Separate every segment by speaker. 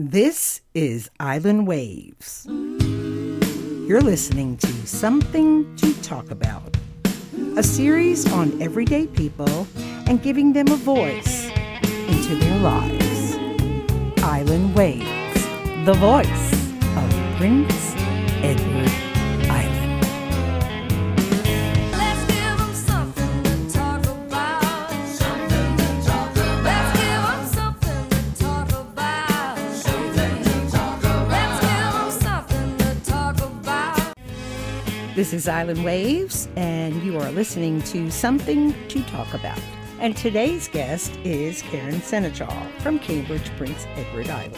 Speaker 1: This is Island Waves. You're listening to Something to Talk About, a series on everyday people and giving them a voice into their lives. Island Waves, the voice of Prince Edward This is Island Waves, and you are listening to Something to Talk About. And today's guest is Caron Senechal from Cambridge, Prince Edward Island.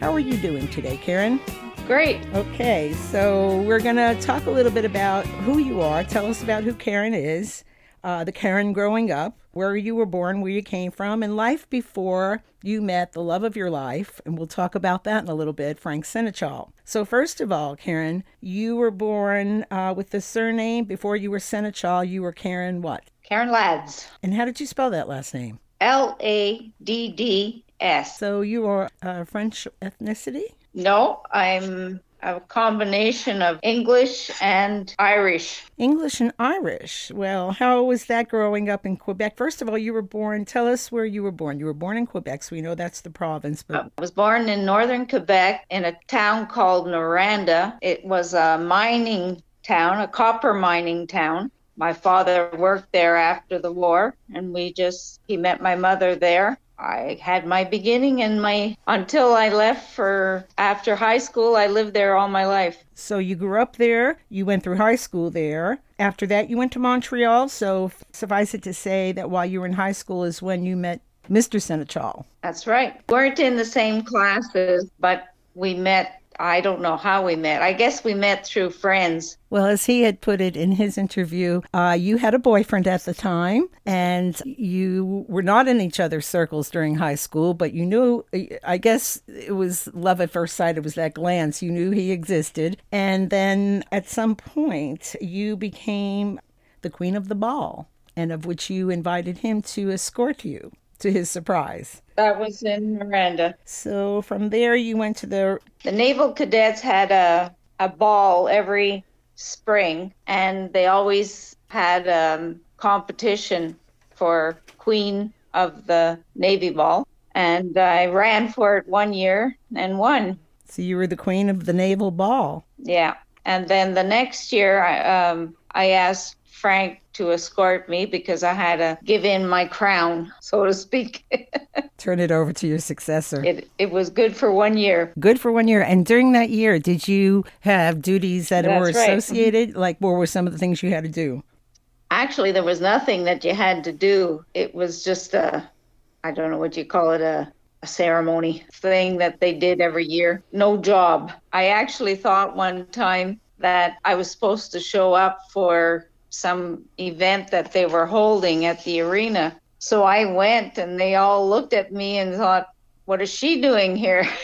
Speaker 1: How are you doing today, Caron?
Speaker 2: Great.
Speaker 1: Okay, so we're going to talk a little bit about who you are. Tell us about who Caron is, uh, the Caron growing up, where you were born, where you came from, and life before you met the love of your life. And we'll talk about that in a little bit, Frank Senechal. So, first of all, Caron, you were born uh, with the surname. Before you were Senechal, you were Caron what?
Speaker 2: Caron Ladds.
Speaker 1: And how did you spell that last name?
Speaker 2: L A D D S.
Speaker 1: So, you are uh, French ethnicity?
Speaker 2: No, I'm a combination of English and Irish.
Speaker 1: English and Irish. Well, how was that growing up in Quebec? First of all, you were born, tell us where you were born. You were born in Quebec, so we know that's the province, but
Speaker 2: I was born in northern Quebec in a town called Noranda. It was a mining town, a copper mining town. My father worked there after the war, and we just, he met my mother there. I had my beginning and my, until I left for after high school, I lived there all my life.
Speaker 1: so you grew up there, you went through high school there. After that, you went to Montreal, so suffice it to say that while you were in high school is when you met Mr. Senechal.
Speaker 2: That's right. Weren't in the same classes, but we met. I don't know how we met. I guess we met through friends.
Speaker 1: Well, as he had put it in his interview, uh, you had a boyfriend at the time, and you were not in each other's circles during high school, but you knew, I guess it was love at first sight. It was that glance. You knew he existed. And then at some point, you became the queen of the ball, and of which you invited him to escort you to his surprise.
Speaker 2: That was in Noranda.
Speaker 1: So from there, you went to the
Speaker 2: The Naval Cadets had a a ball every spring, and they always had um, competition for Queen of the Navy Ball. And I ran for it one year and won.
Speaker 1: so you were the queen of the naval ball.
Speaker 2: Yeah. And then the next year, I, um, I asked Frank to escort me because I had to give in my crown, so to speak.
Speaker 1: Turn it over to your successor.
Speaker 2: it, it was good for one year.
Speaker 1: Good for one year. And during that year, did you have duties that
Speaker 2: That's
Speaker 1: were
Speaker 2: right. Mm-hmm.
Speaker 1: associated? Like, what were some of the things you had to do?
Speaker 2: Actually, there was nothing that you had to do. It was just a, I don't know what you call it, a, a ceremony thing that they did every year. No job. I actually thought one time that I was supposed to show up for some event that they were holding at the arena. So I went and they all looked at me and thought, what is she doing here?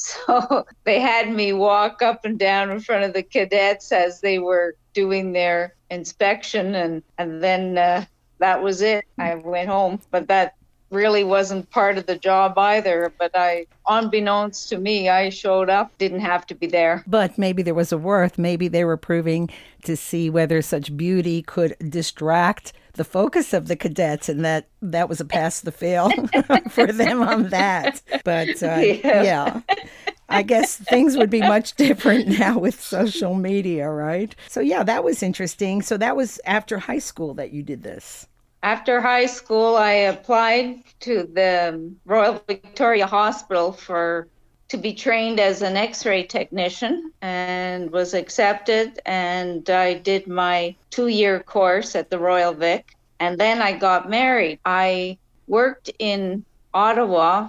Speaker 2: So they had me walk up and down in front of the cadets as they were doing their inspection, and and then uh, that was it. I went home, but that really wasn't part of the job either. But I, unbeknownst to me, I showed up. Didn't have to be there.
Speaker 1: But maybe there was a worth. Maybe they were proving to see whether such beauty could distract the focus of the cadets, and that that was a pass the fail for them on that. But uh,
Speaker 2: Yeah.
Speaker 1: yeah. I guess things would be much different now with social media, right? So, yeah, that was interesting. So, that was after high school that you did this.
Speaker 2: After high school, I applied to the Royal Victoria Hospital for to be trained as an X-ray technician and was accepted and I did my 2-year course at the Royal Vic and then I got married. I worked in Ottawa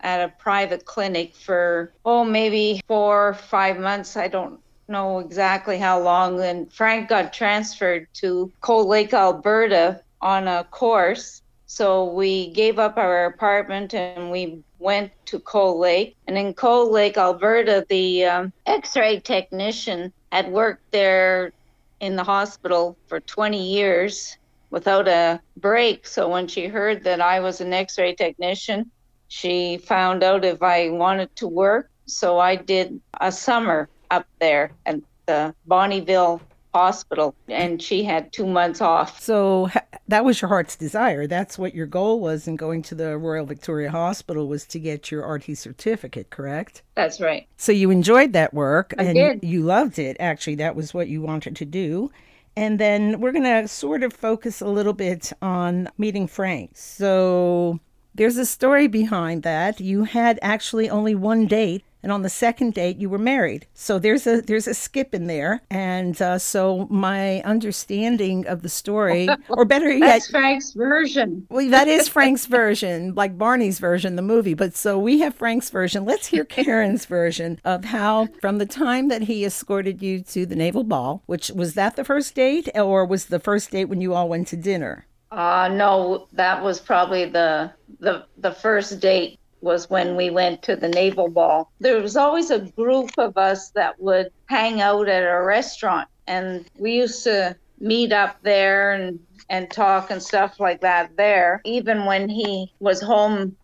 Speaker 2: at a private clinic for oh maybe 4 or 5 months. I don't know exactly how long. And Frank got transferred to Cold Lake, Alberta on a course. So we gave up our apartment and we went to Cold Lake. And in Cold Lake, Alberta, the um, x ray technician had worked there in the hospital for 20 years without a break. So when she heard that I was an x ray technician, she found out if I wanted to work. So I did a summer up there at the Bonnyville Hospital, and she had two months off.
Speaker 1: So that was your heart's desire. That's what your goal was in going to the Royal Victoria Hospital was to get your RT certificate, correct?
Speaker 2: That's right.
Speaker 1: So you enjoyed that work
Speaker 2: I
Speaker 1: and
Speaker 2: did.
Speaker 1: you loved it. Actually, that was what you wanted to do. And then we're going to sort of focus a little bit on meeting Frank. So there's a story behind that. You had actually only one date and on the second date you were married. So there's a there's a skip in there. And uh, so my understanding of the story or better yet
Speaker 2: That's Frank's version.
Speaker 1: well, that is Frank's version, like Barney's version, the movie. But so we have Frank's version. Let's hear Caron's version of how, from the time that he escorted you to the naval ball, which was that the first date, or was the first date when you all went to dinner?
Speaker 2: Uh, no, that was probably the the the first date was when we went to the naval ball. There was always a group of us that would hang out at a restaurant, and we used to meet up there and and talk and stuff like that there. Even when he was home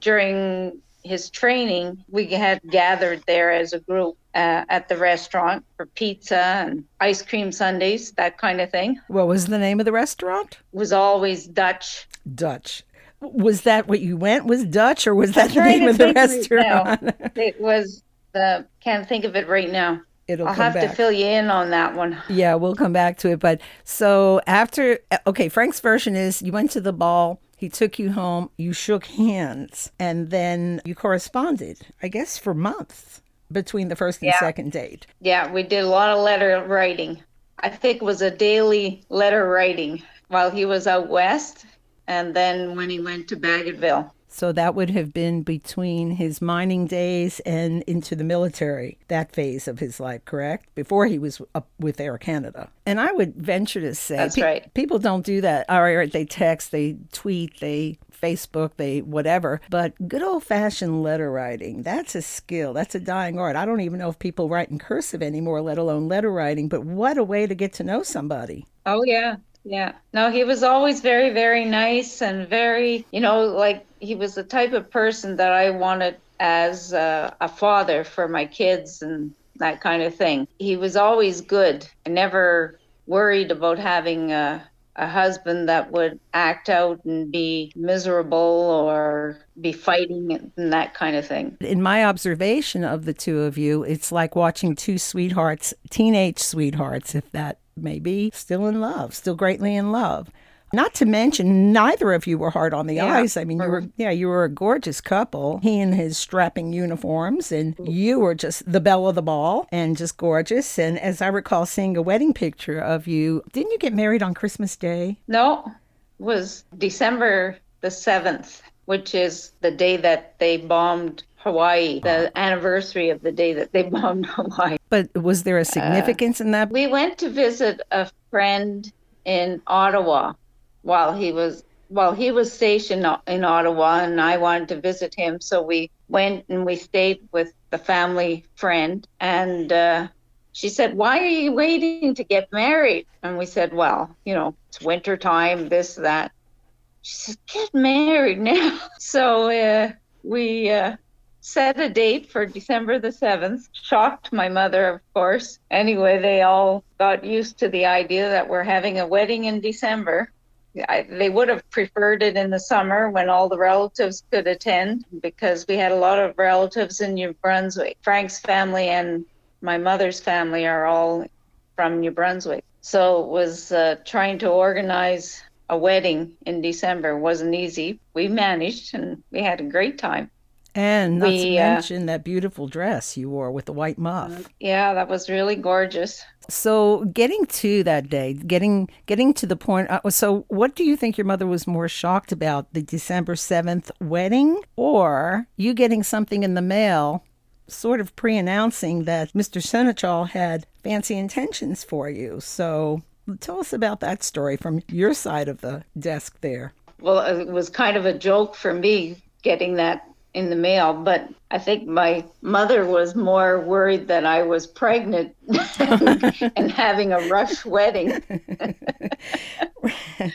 Speaker 2: during his training, we had gathered there as a group uh, at the restaurant for pizza and ice cream sundaes, that kind of thing.
Speaker 1: What was the name of the restaurant?
Speaker 2: It was always Dutch.
Speaker 1: Dutch. Was that what you went? Was Dutch, or was that the name of the
Speaker 2: think right now.
Speaker 1: restaurant?
Speaker 2: It was the can't think of it right now.
Speaker 1: It'll
Speaker 2: I'll have
Speaker 1: back.
Speaker 2: to fill you in on that one.
Speaker 1: Yeah, we'll come back to it. But so after, okay, Frank's version is you went to the ball, he took you home, you shook hands, and then you corresponded, I guess, for months between the first and
Speaker 2: Yeah.
Speaker 1: second date.
Speaker 2: Yeah, we did a lot of letter writing. I think it was a daily letter writing while he was out west, and then when he went to Bagotville.
Speaker 1: So that would have been between his mining days and into the military, that phase of his life, correct? Before he was up with Air Canada. And I would venture to say
Speaker 2: That's right.
Speaker 1: people don't do that. All right, they text, they tweet, they Facebook, they whatever. But good old fashioned letter writing, that's a skill. That's a dying art. I don't even know if people write in cursive anymore, let alone letter writing, but what a way to get to know somebody.
Speaker 2: Oh yeah, yeah. No, he was always very, very nice and very, you know, like he was the type of person that I wanted as uh, a father for my kids and that kind of thing. He was always good. I never worried about having a, a husband that would act out and be miserable or be fighting and that kind of thing.
Speaker 1: In my observation of the two of you, it's like watching two sweethearts, teenage sweethearts, if that may be, still in love, still greatly in love. Not to mention, neither of you were hard on the
Speaker 2: Yeah.
Speaker 1: eyes. I mean, you were, yeah, you were a gorgeous couple. He in his strapping uniforms, and you were just the belle of the ball and just gorgeous. And as I recall seeing a wedding picture of you, didn't you get married on Christmas Day?
Speaker 2: No, it was December the 7th, which is the day that they bombed Hawaii, the anniversary of the day that they bombed Hawaii.
Speaker 1: But was there a significance in that?
Speaker 2: We went to visit a friend in Ottawa while he was while he was stationed in Ottawa and I wanted to visit him so we went and we stayed with the family friend and uh she said, "Why are you waiting to get married?" And we said, "Well, you know, it's winter time, this that." She said, "Get married now." So uh, we uh, set a date for December the 7th. Shocked my mother, of course. Anyway, they all got used to the idea that we're having a wedding in December. I, they would have preferred it in the summer when all the relatives could attend because we had a lot of relatives in New Brunswick. Frank's family and my mother's family are all from New Brunswick. So it was uh, trying to organize a wedding in December wasn't easy. We managed and we had a great time.
Speaker 1: And not to
Speaker 2: We, uh,
Speaker 1: mention that beautiful dress you wore with the white muff.
Speaker 2: Yeah, that was really gorgeous.
Speaker 1: So getting to that day, getting getting to the point. Uh, so, what do you think your mother was more shocked about, the December seventh wedding, or you getting something in the mail, sort of pre-announcing that Mr. Senechal had fancy intentions for you? So, tell us about that story from your side of the desk there.
Speaker 2: Well, it was kind of a joke for me getting that in the mail, but I think my mother was more worried that I was pregnant and, having a rush wedding.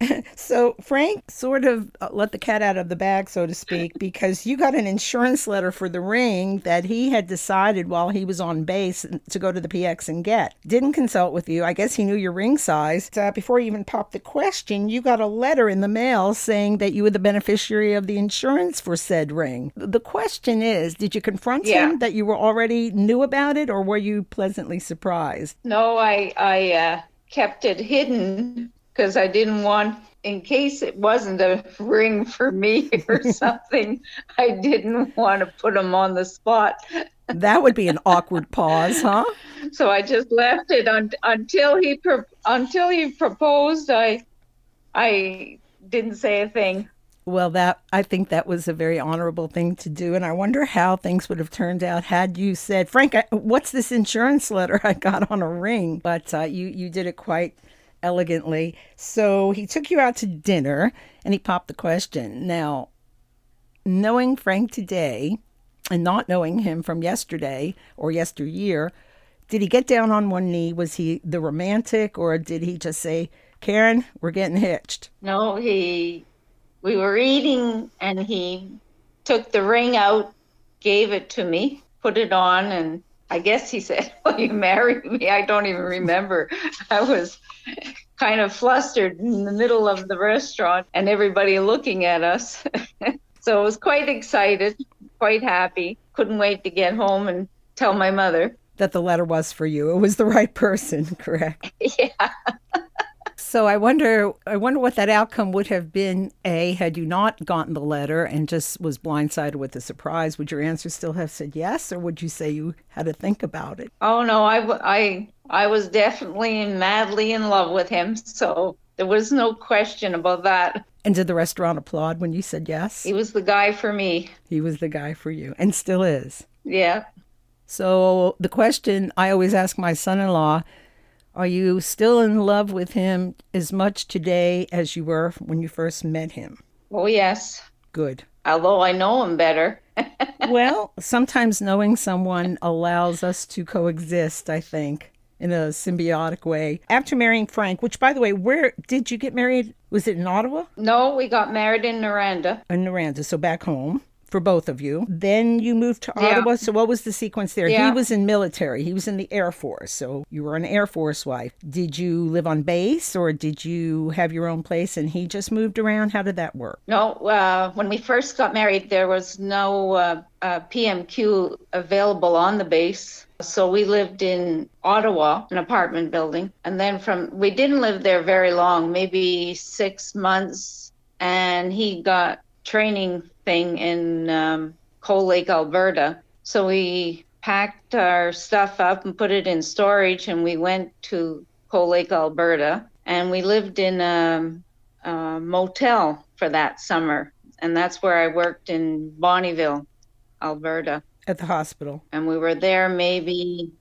Speaker 1: So Frank sort of uh, let the cat out of the bag, so to speak, because you got an insurance letter for the ring that he had decided while he was on base to go to the PX and get. Didn't consult with you. I guess he knew your ring size. Uh, before he even popped the question, you got a letter in the mail saying that you were the beneficiary of the insurance for said ring. The question is, did you confront
Speaker 2: Yeah.
Speaker 1: him that you were already knew about it, or were you pleasantly surprised?
Speaker 2: No, I I uh, kept it hidden because I didn't want, in case it wasn't a ring for me or something, I didn't want to put him on the spot.
Speaker 1: That would be an awkward pause, huh?
Speaker 2: So I just left it un- until he pro- until he proposed. I I didn't say a thing.
Speaker 1: Well, that I think that was a very honorable thing to do, and I wonder how things would have turned out had you said, "Frank, I, what's this insurance letter I got on a ring?" But uh, you you did it quite elegantly. So he took you out to dinner, and he popped the question. Now, knowing Frank today, and not knowing him from yesterday or yesteryear, did he get down on one knee? Was he the romantic, or did he just say, "Caron, we're getting hitched"?
Speaker 2: No, he we were eating and he took the ring out, gave it to me, put it on and I guess he said, Will you marry me? I don't even remember. I was kind of flustered in the middle of the restaurant and everybody looking at us. so I was quite excited, quite happy. Couldn't wait to get home and tell my mother.
Speaker 1: that the letter was for you. It was the right person, correct?
Speaker 2: Yeah.
Speaker 1: So I wonder I wonder what that outcome would have been A had you not gotten the letter and just was blindsided with the surprise. Would your answer still have said yes or would you say you had to think about it?
Speaker 2: Oh no, I I I was definitely madly in love with him. So there was no question about that.
Speaker 1: And did the restaurant applaud when you said yes?
Speaker 2: He was the guy for me.
Speaker 1: He was the guy for you and still is.
Speaker 2: Yeah.
Speaker 1: So the question I always ask my son-in-law, are you still in love with him as much today as you were when you first met him?
Speaker 2: Oh yes.
Speaker 1: Good.
Speaker 2: Although I know him better.
Speaker 1: well, sometimes knowing someone allows us to coexist, I think, in a symbiotic way. After marrying Frank, which by the way, where did you get married? Was it in Ottawa
Speaker 2: no, we got married in Noranda.
Speaker 1: In Noranda? So back home for both of you. Then you moved to
Speaker 2: Yeah.
Speaker 1: Ottawa. So what was the sequence there? He was in military. He was in the Air Force. So you were an Air Force wife. Did you live on base or did you have your own place and he just moved around? How did that work?
Speaker 2: No, uh, when we first got married, there was no uh, uh, PMQ available on the base. So we lived in Ottawa, an apartment building. And then from, we didn't live there very long, maybe six months. And he got training thing in um, Cold Lake, Alberta. So we packed our stuff up and put it in storage and we went to Cold Lake, Alberta. And we lived in a, a motel for that summer. And that's where I worked in Bonnyville, Alberta.
Speaker 1: At the hospital.
Speaker 2: And we were there maybe,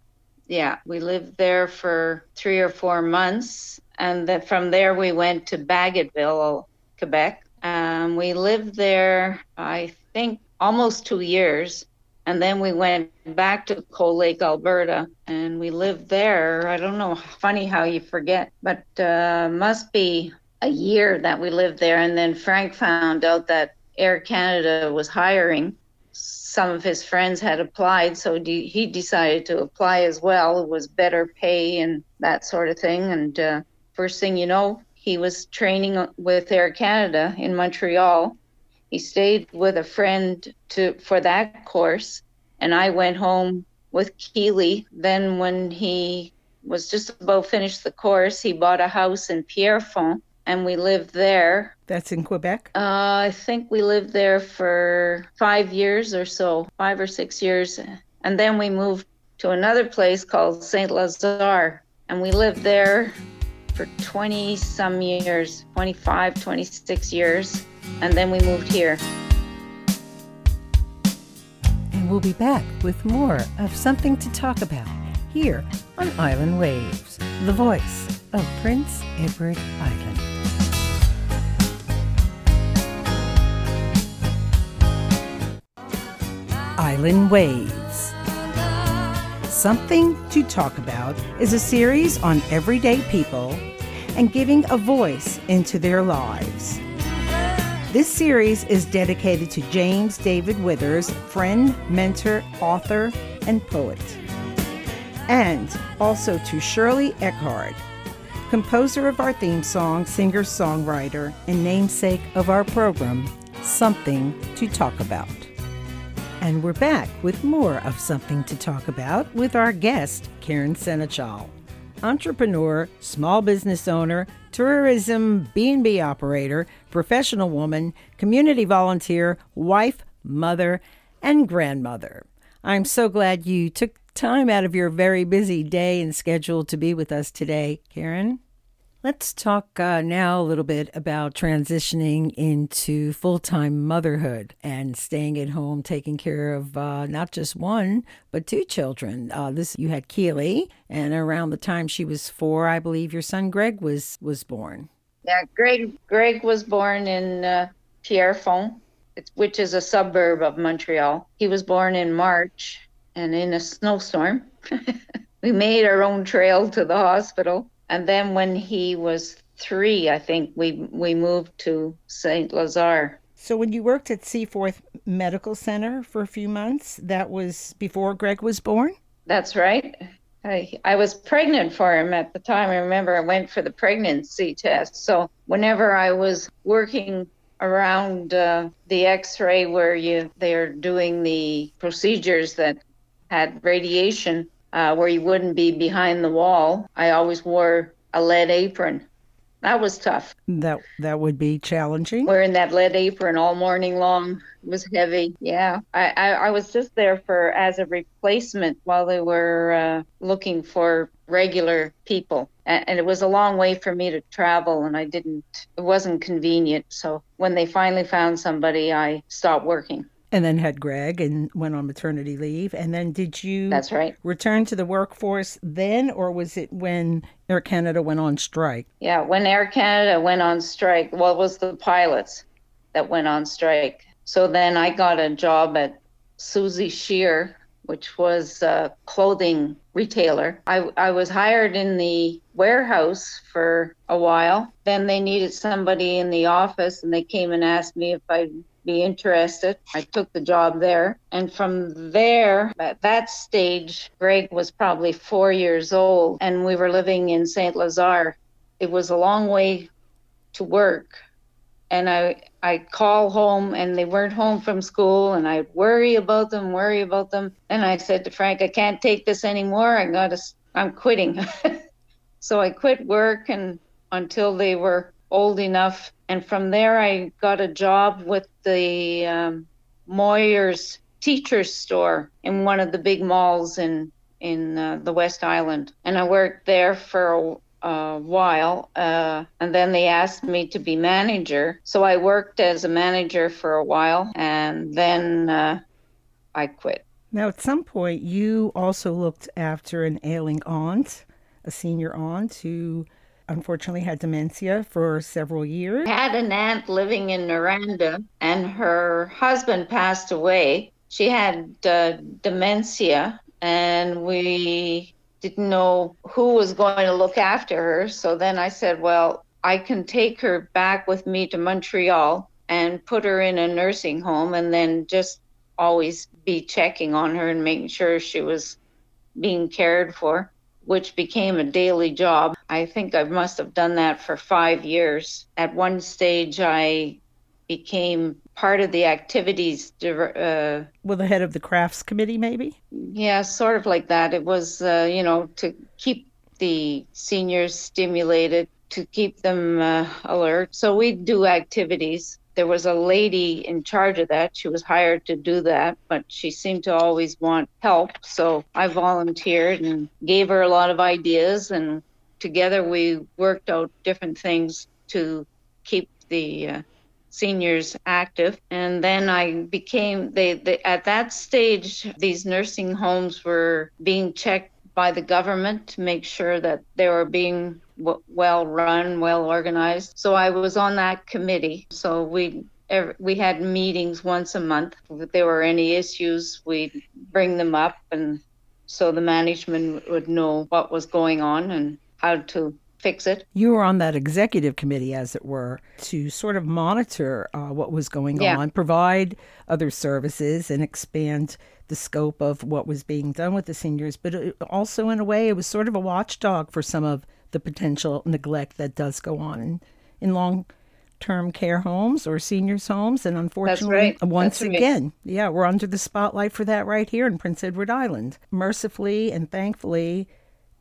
Speaker 2: yeah, we lived there for three or four months. And then from there, we went to Bagotville, Quebec. Um, we lived there, I think, almost two years. And then we went back to Cold Lake, Alberta, and we lived there. I don't know, funny how you forget, but uh, must be a year that we lived there. And then Frank found out that Air Canada was hiring. Some of his friends had applied, so de- he decided to apply as well. It was better pay and that sort of thing. And uh, first thing you know, he was training with Air Canada in Montreal. He stayed with a friend to for that course, and I went home with Keeley. Then, when he was just about finished the course, he bought a house in Pierrefonds, and we lived there.
Speaker 1: That's in Quebec.
Speaker 2: Uh, I think we lived there for five years or so, five or six years, and then we moved to another place called Saint Lazare, and we lived there for 20 some years 25 26 years and then we moved here
Speaker 1: And we'll be back with more of something to talk about here on Island Waves, the voice of Prince Edward Island. Island Waves. Something to Talk About is a series on everyday people and giving a voice into their lives. This series is dedicated to James David Withers, friend, mentor, author, and poet, and also to Shirley Eckardt, composer of our theme song, singer songwriter, and namesake of our program, Something to Talk About. And we're back with more of Something to Talk About with our guest, Caron Senechal, entrepreneur, small business owner, tourism B&B operator, professional woman, community volunteer, wife, mother, and grandmother. I'm so glad you took time out of your very busy day and schedule to be with us today, Caron. Let's talk uh, now a little bit about transitioning into full time motherhood and staying at home, taking care of uh, not just one, but two children. Uh, this you had Keely, and around the time she was four, I believe your son Greg was was born.
Speaker 2: Yeah, Greg Greg was born in uh, Pierrefonds, which is a suburb of Montreal. He was born in March and in a snowstorm. we made our own trail to the hospital. And then when he was three, I think we we moved to Saint Lazare.
Speaker 1: So when you worked at Seaforth Medical Center for a few months, that was before Greg was born.
Speaker 2: That's right. I, I was pregnant for him at the time. I remember I went for the pregnancy test. So whenever I was working around uh, the X-ray where you they're doing the procedures that had radiation, uh, where you wouldn't be behind the wall, I always wore a lead apron. That was tough.
Speaker 1: That that would be challenging.
Speaker 2: Wearing that lead apron all morning long was heavy. Yeah, I, I, I was just there for as a replacement while they were uh, looking for regular people, and, and it was a long way for me to travel, and I didn't. It wasn't convenient. So when they finally found somebody, I stopped working.
Speaker 1: And then had Greg and went on maternity leave. And then did you
Speaker 2: That's right.
Speaker 1: return to the workforce then, or was it when Air Canada went on strike?
Speaker 2: Yeah, when Air Canada went on strike, well, it was the pilots that went on strike. So then I got a job at Suzy Shier, which was a clothing retailer. I, I was hired in the warehouse for a while. Then they needed somebody in the office, and they came and asked me if I'd be interested. I took the job there. And from there, at that stage, Greg was probably four years old, and we were living in St. Lazare. It was a long way to work. And I, I'd call home and they weren't home from school and I'd worry about them, worry about them. And I said to Frank, I can't take this anymore. I gotta, I'm quitting. so I quit work and until they were old enough. And from there, I got a job with the um, Moyers Teachers Store in one of the big malls in in uh, the West Island, and I worked there for a, a while. Uh, and then they asked me to be manager, so I worked as a manager for a while, and then uh, I quit.
Speaker 1: Now, at some point, you also looked after an ailing aunt, a senior aunt who unfortunately had dementia for several years.
Speaker 2: Had an aunt living in Noranda, and her husband passed away. She had uh, dementia, and we didn't know who was going to look after her. So then I said, Well, I can take her back with me to Montreal and put her in a nursing home, and then just always be checking on her and making sure she was being cared for which became a daily job. I think I must have done that for five years. At one stage, I became part of the activities. Uh,
Speaker 1: Well, the head of the crafts committee, maybe?
Speaker 2: yeah, sort of like that. It was, uh, you know, to keep the seniors stimulated, to keep them uh, alert. So we do activities. There was a lady in charge of that. She was hired to do that, but she seemed to always want help. So I volunteered and gave her a lot of ideas, and together we worked out different things to keep the uh, seniors active. And then I became they, they at that stage these nursing homes were being checked by the government to make sure that they were being w- well run, well organized. So I was on that committee. So we we had meetings once a month. If there were any issues, we'd bring them up and so the management would know what was going on and how to fix it.
Speaker 1: You were on that executive committee, as it were, to sort of monitor uh, what was going
Speaker 2: Yeah.
Speaker 1: on, provide other services, and expand the scope of what was being done with the seniors. But it, also, in a way, it was sort of a watchdog for some of the potential neglect that does go on in, in long term care homes or seniors' homes. And unfortunately,
Speaker 2: right.
Speaker 1: once
Speaker 2: That's right.
Speaker 1: again, yeah, we're under the spotlight for that right here in Prince Edward Island. Mercifully and thankfully,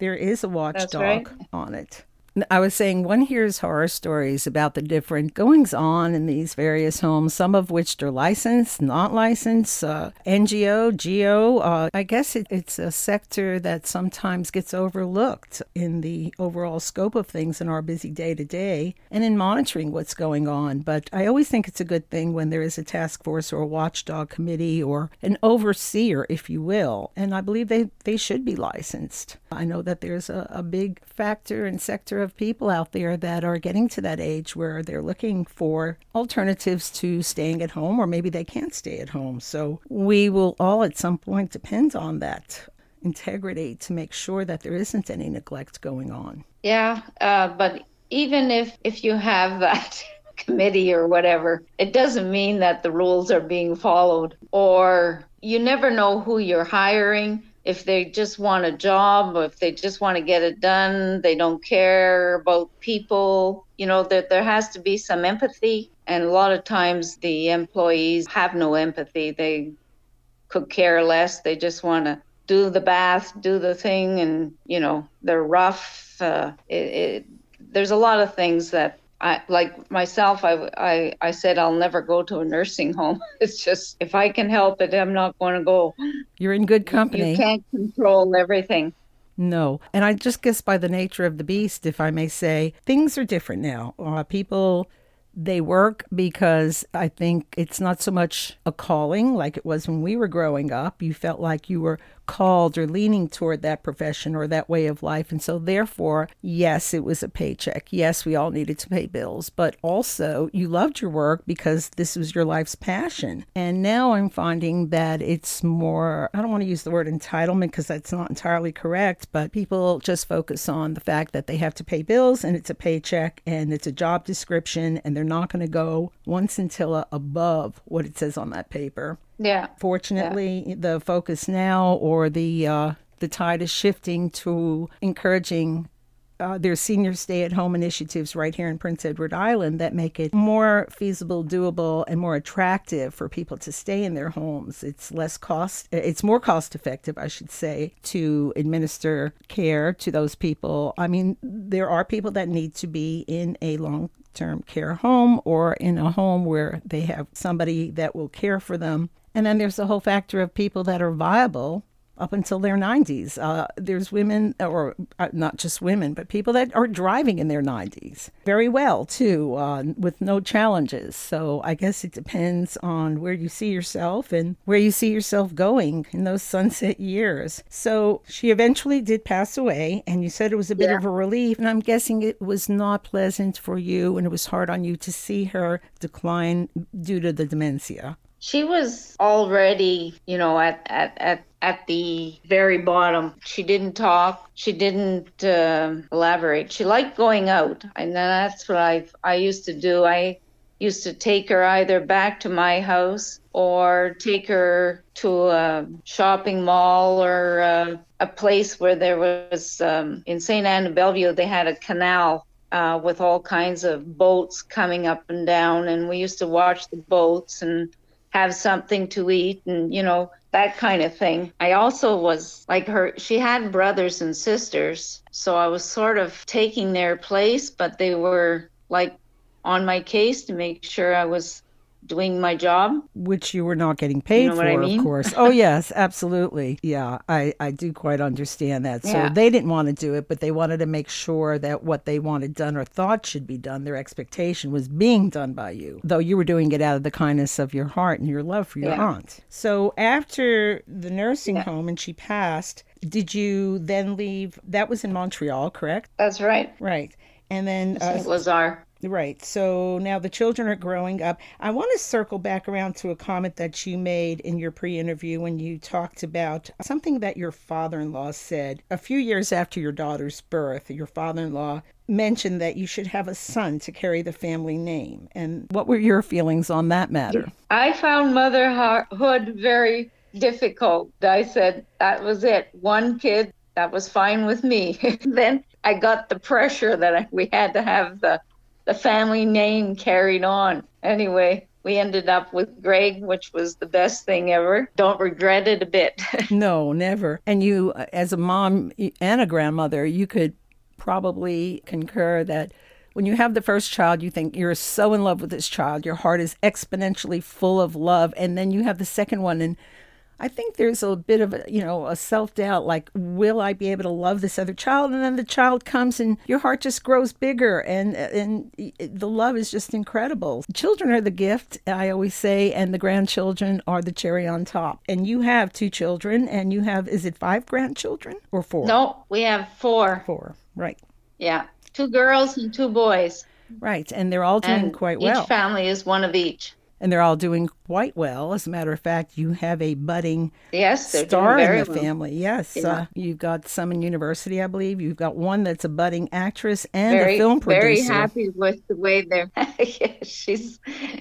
Speaker 1: there is a watchdog
Speaker 2: right.
Speaker 1: on it. I was saying one hears horror stories about the different goings on in these various homes, some of which are licensed, not licensed, uh, NGO, GO. Uh, I guess it, it's a sector that sometimes gets overlooked in the overall scope of things in our busy day to day and in monitoring what's going on. But I always think it's a good thing when there is a task force or a watchdog committee or an overseer, if you will. And I believe they, they should be licensed. I know that there's a, a big factor and sector of people out there that are getting to that age where they're looking for alternatives to staying at home, or maybe they can't stay at home. So we will all at some point depend on that integrity to make sure that there isn't any neglect going on.
Speaker 2: Yeah, uh, but even if if you have that committee or whatever, it doesn't mean that the rules are being followed. Or you never know who you're hiring. If they just want a job, or if they just want to get it done, they don't care about people. You know, that there has to be some empathy. And a lot of times the employees have no empathy. They could care less. They just want to do the bath, do the thing, and you know they're rough. Uh, it, it, there's a lot of things that I like myself. I, I I said I'll never go to a nursing home. It's just if I can help it, I'm not going to go.
Speaker 1: You're in good company.
Speaker 2: You can't control everything.
Speaker 1: No. And I just guess by the nature of the beast, if I may say, things are different now. Uh, people, they work because I think it's not so much a calling like it was when we were growing up. You felt like you were called or leaning toward that profession or that way of life. And so, therefore, yes, it was a paycheck. Yes, we all needed to pay bills, but also you loved your work because this was your life's passion. And now I'm finding that it's more, I don't want to use the word entitlement because that's not entirely correct, but people just focus on the fact that they have to pay bills and it's a paycheck and it's a job description and they're not going to go one scintilla above what it says on that paper.
Speaker 2: Yeah.
Speaker 1: Fortunately, the focus now or the uh, the tide is shifting to encouraging uh, there's senior stay at home initiatives right here in Prince Edward Island that make it more feasible, doable, and more attractive for people to stay in their homes. It's less cost, it's more cost effective, I should say, to administer care to those people. I mean, there are people that need to be in a long term care home or in a home where they have somebody that will care for them. And then there's the whole factor of people that are viable up until their 90s. Uh, there's women, or uh, not just women, but people that are driving in their 90s very well, too, uh, with no challenges. So I guess it depends on where you see yourself and where you see yourself going in those sunset years. So she eventually did pass away, and you said it was a bit
Speaker 2: Yeah.
Speaker 1: of a relief. And I'm guessing it was not pleasant for you, and it was hard on you to see her decline due to the dementia.
Speaker 2: She was already, you know, at at at at the very bottom. She didn't talk. She didn't um elaborate. She liked going out, and that's what I I used to do. I used to take her either back to my house or take her to a shopping mall or uh, a place where there was um, in St. Anne de Bellevue. They had a canal uh, with all kinds of boats coming up and down, and we used to watch the boats and have something to eat and you know that kind of thing. I also was like her she had brothers and sisters, so I was sort of taking their place, but they were like on my case to make sure I was doing my job.
Speaker 1: which you were not getting paid
Speaker 2: know
Speaker 1: for,
Speaker 2: I
Speaker 1: of course. Oh yes, absolutely. Yeah, I I do quite understand that. So
Speaker 2: Yeah.
Speaker 1: they didn't want to do it, but they wanted to make sure that what they wanted done or thought should be done, their expectation was being done by you. Though you were doing it out of the kindness of your heart and your love for your
Speaker 2: Yeah.
Speaker 1: aunt. So after the nursing home and she passed, did you then leave? That was in Montreal, correct?
Speaker 2: That's right.
Speaker 1: Right. And then uh,
Speaker 2: was our
Speaker 1: Right. So now the children are growing up. I want to circle back around to a comment that you made in your pre interview when you talked about something that your father in law said a few years after your daughter's birth. Your father in law mentioned that you should have a son to carry the family name. And what were your feelings on that matter?
Speaker 2: I found motherhood very difficult. I said that was it. One kid, that was fine with me. then I got the pressure that we had to have the the family name carried on. Anyway, we ended up with Greg, which was the best thing ever. Don't regret it a bit.
Speaker 1: No, never. And you, as a mom and a grandmother, you could probably concur that when you have the first child, you think you're so in love with this child, your heart is exponentially full of love. And then you have the second one, and I think there's a bit of a, you know, a self doubt like, will I be able to love this other child? And then the child comes and your heart just grows bigger and, and the love is just incredible. Children are the gift, I always say, and the grandchildren are the cherry on top. And you have two children and you have, is it five grandchildren or four?
Speaker 2: no, we have four.
Speaker 1: Four, right.
Speaker 2: Yeah, two girls and two boys.
Speaker 1: Right. And they're all doing
Speaker 2: And
Speaker 1: quite well.
Speaker 2: each family is one of each.
Speaker 1: And they're all doing quite well. As a matter of fact, you have a budding
Speaker 2: Yes,
Speaker 1: star in the
Speaker 2: well.
Speaker 1: family. Yes,
Speaker 2: Yeah.
Speaker 1: uh, you've got some in university, I believe. You've got one that's a budding actress and
Speaker 2: very,
Speaker 1: a film producer.
Speaker 2: very happy with the way they're. yeah, she's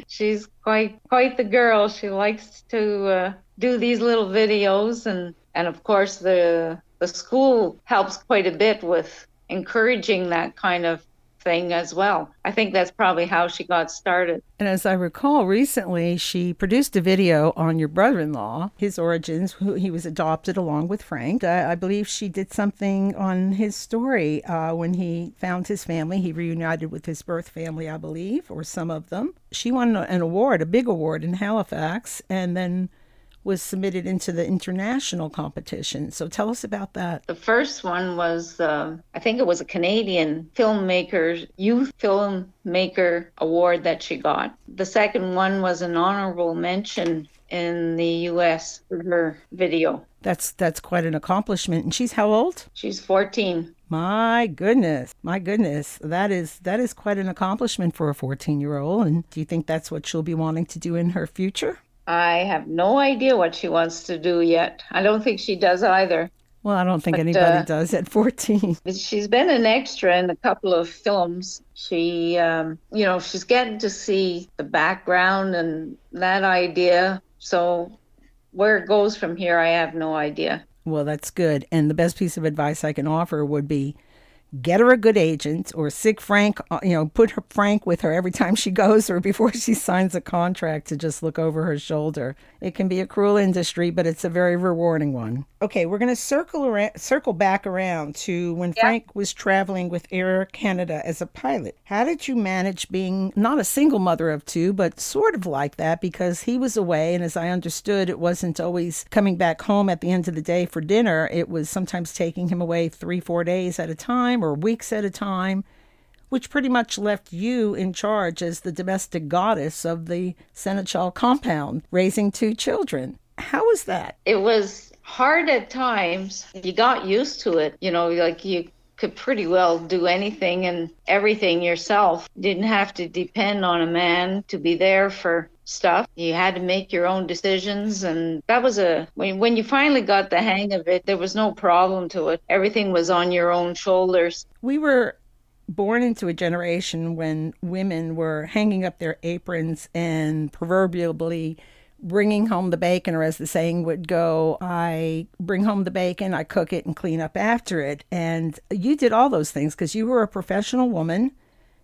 Speaker 2: she's quite quite the girl. She likes to uh, do these little videos, and and of course the the school helps quite a bit with encouraging that kind of thing as well. I think that's probably how she got started.
Speaker 1: And as I recall, recently she produced a video on your brother-in-law, his origins. Who he was adopted along with Frank. I, I believe she did something on his story uh, when he found his family. He reunited with his birth family, I believe, or some of them. She won an award, a big award in Halifax, and then was submitted into the international competition. So tell us about that.
Speaker 2: The first one was, uh, I think it was a Canadian filmmaker, youth filmmaker award that she got. The second one was an honorable mention in the U.S. for her video.
Speaker 1: That's that's quite an accomplishment. And she's how old?
Speaker 2: She's 14.
Speaker 1: My goodness, my goodness, that is that is quite an accomplishment for a fourteen-year-old. And do you think that's what she'll be wanting to do in her future?
Speaker 2: I have no idea what she wants to do yet. I don't think she does either.
Speaker 1: Well, I don't think
Speaker 2: But,
Speaker 1: anybody
Speaker 2: uh,
Speaker 1: does at fourteen.
Speaker 2: She's been an extra in a couple of films. She, um, you know, she's getting to see the background and that idea. So where it goes from here, I have no idea.
Speaker 1: Well, that's good. And the best piece of advice I can offer would be get her a good agent or sick Frank, uh, you know, put her Frank with her every time she goes or before she signs a contract to just look over her shoulder. It can be a cruel industry, but it's a very rewarding one. Okay, we're going to circle around, circle back around to when Frank was traveling with Air Canada as a pilot. How did you manage being not a single mother of two, but sort of like that because he was away and as I understood it wasn't always coming back home at the end of the day for dinner. It was sometimes taking him away 3-4 days at a time or weeks at a time which pretty much left you in charge as the domestic goddess of the Senechal compound, raising two children. How was that?
Speaker 2: It was hard at times. You got used to it. You know, like you could pretty well do anything and everything yourself. Didn't have to depend on a man to be there for stuff. You had to make your own decisions and that was a when when you finally got the hang of it, there was no problem to it. Everything was on your own shoulders.
Speaker 1: We were born into a generation when women were hanging up their aprons and proverbially bringing home the bacon, or as the saying would go, I bring home the bacon, I cook it, and clean up after it. And you did all those things because you were a professional woman.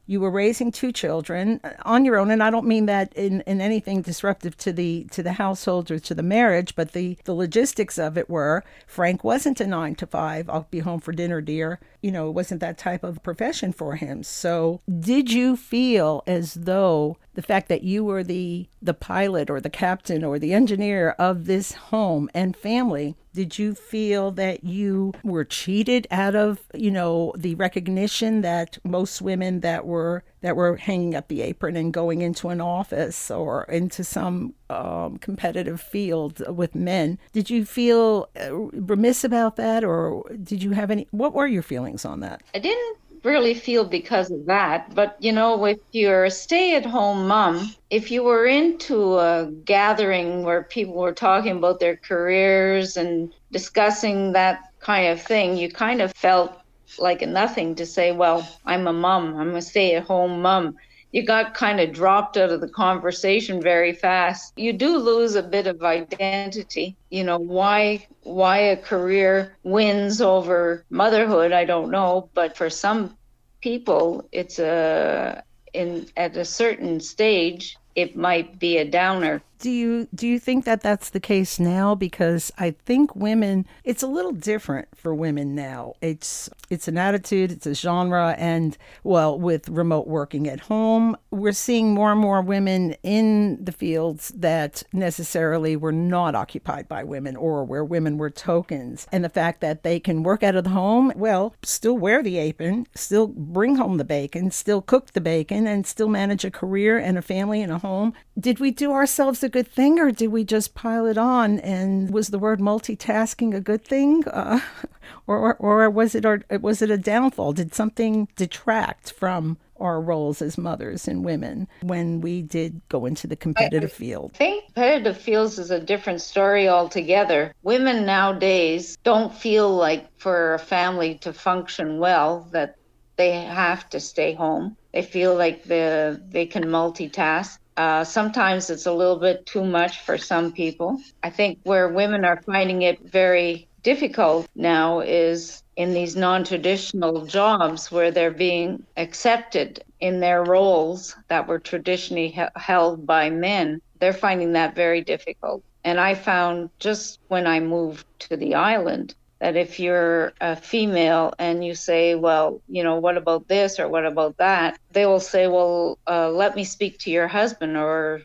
Speaker 1: You were raising two children uh, on your own, and I don't mean that in, in anything disruptive to the to the household or to the marriage, but the the logistics of it were Frank wasn't a nine to five. I'll be home for dinner, dear. You know, it wasn't that type of profession for him. So, did you feel as though the fact that you were the the pilot or the captain or the engineer of this home and family did you feel that you were cheated out of you know the recognition that most women that were that were hanging up the apron and going into an office or into some um, competitive field with men? Did you feel uh, remiss about that or did you have any what were your feelings on that?
Speaker 2: I didn't really feel because of that. But you know, if you're a stay at home mom, if you were into a gathering where people were talking about their careers and discussing that kind of thing, you kind of felt like nothing to say, well, I'm a mom, I'm a stay at home mom. You got kind of dropped out of the conversation very fast. You do lose a bit of identity. You know, why why a career wins over motherhood, I don't know, but for some people it's a in at a certain stage it might be a downer.
Speaker 1: Do you do you think that that's the case now? Because I think women, it's a little different for women now. It's it's an attitude, it's a genre, and well, with remote working at home, we're seeing more and more women in the fields that necessarily were not occupied by women or where women were tokens. And the fact that they can work out of the home, well, still wear the apron, still bring home the bacon, still cook the bacon, and still manage a career and a family and a home. Did we do ourselves a good thing, or did we just pile it on? And was the word multitasking a good thing, uh, or, or or was it or was it a downfall? Did something detract from our roles as mothers and women when we did go into the competitive field?
Speaker 2: I think competitive fields is a different story altogether. Women nowadays don't feel like for a family to function well that they have to stay home. They feel like the they can multitask. Uh, sometimes it's a little bit too much for some people. I think where women are finding it very difficult now is in these non traditional jobs where they're being accepted in their roles that were traditionally he- held by men. They're finding that very difficult. And I found just when I moved to the island that if you're a female and you say, well, you know, what about this or what about that, they will say, well, uh, let me speak to your husband. Or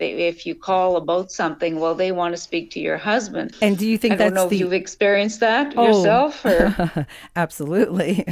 Speaker 2: if you call about something, well, they want to speak to your husband.
Speaker 1: And do you think
Speaker 2: I don't
Speaker 1: that's
Speaker 2: know
Speaker 1: the
Speaker 2: if you've experienced that
Speaker 1: Oh.
Speaker 2: yourself or
Speaker 1: Absolutely.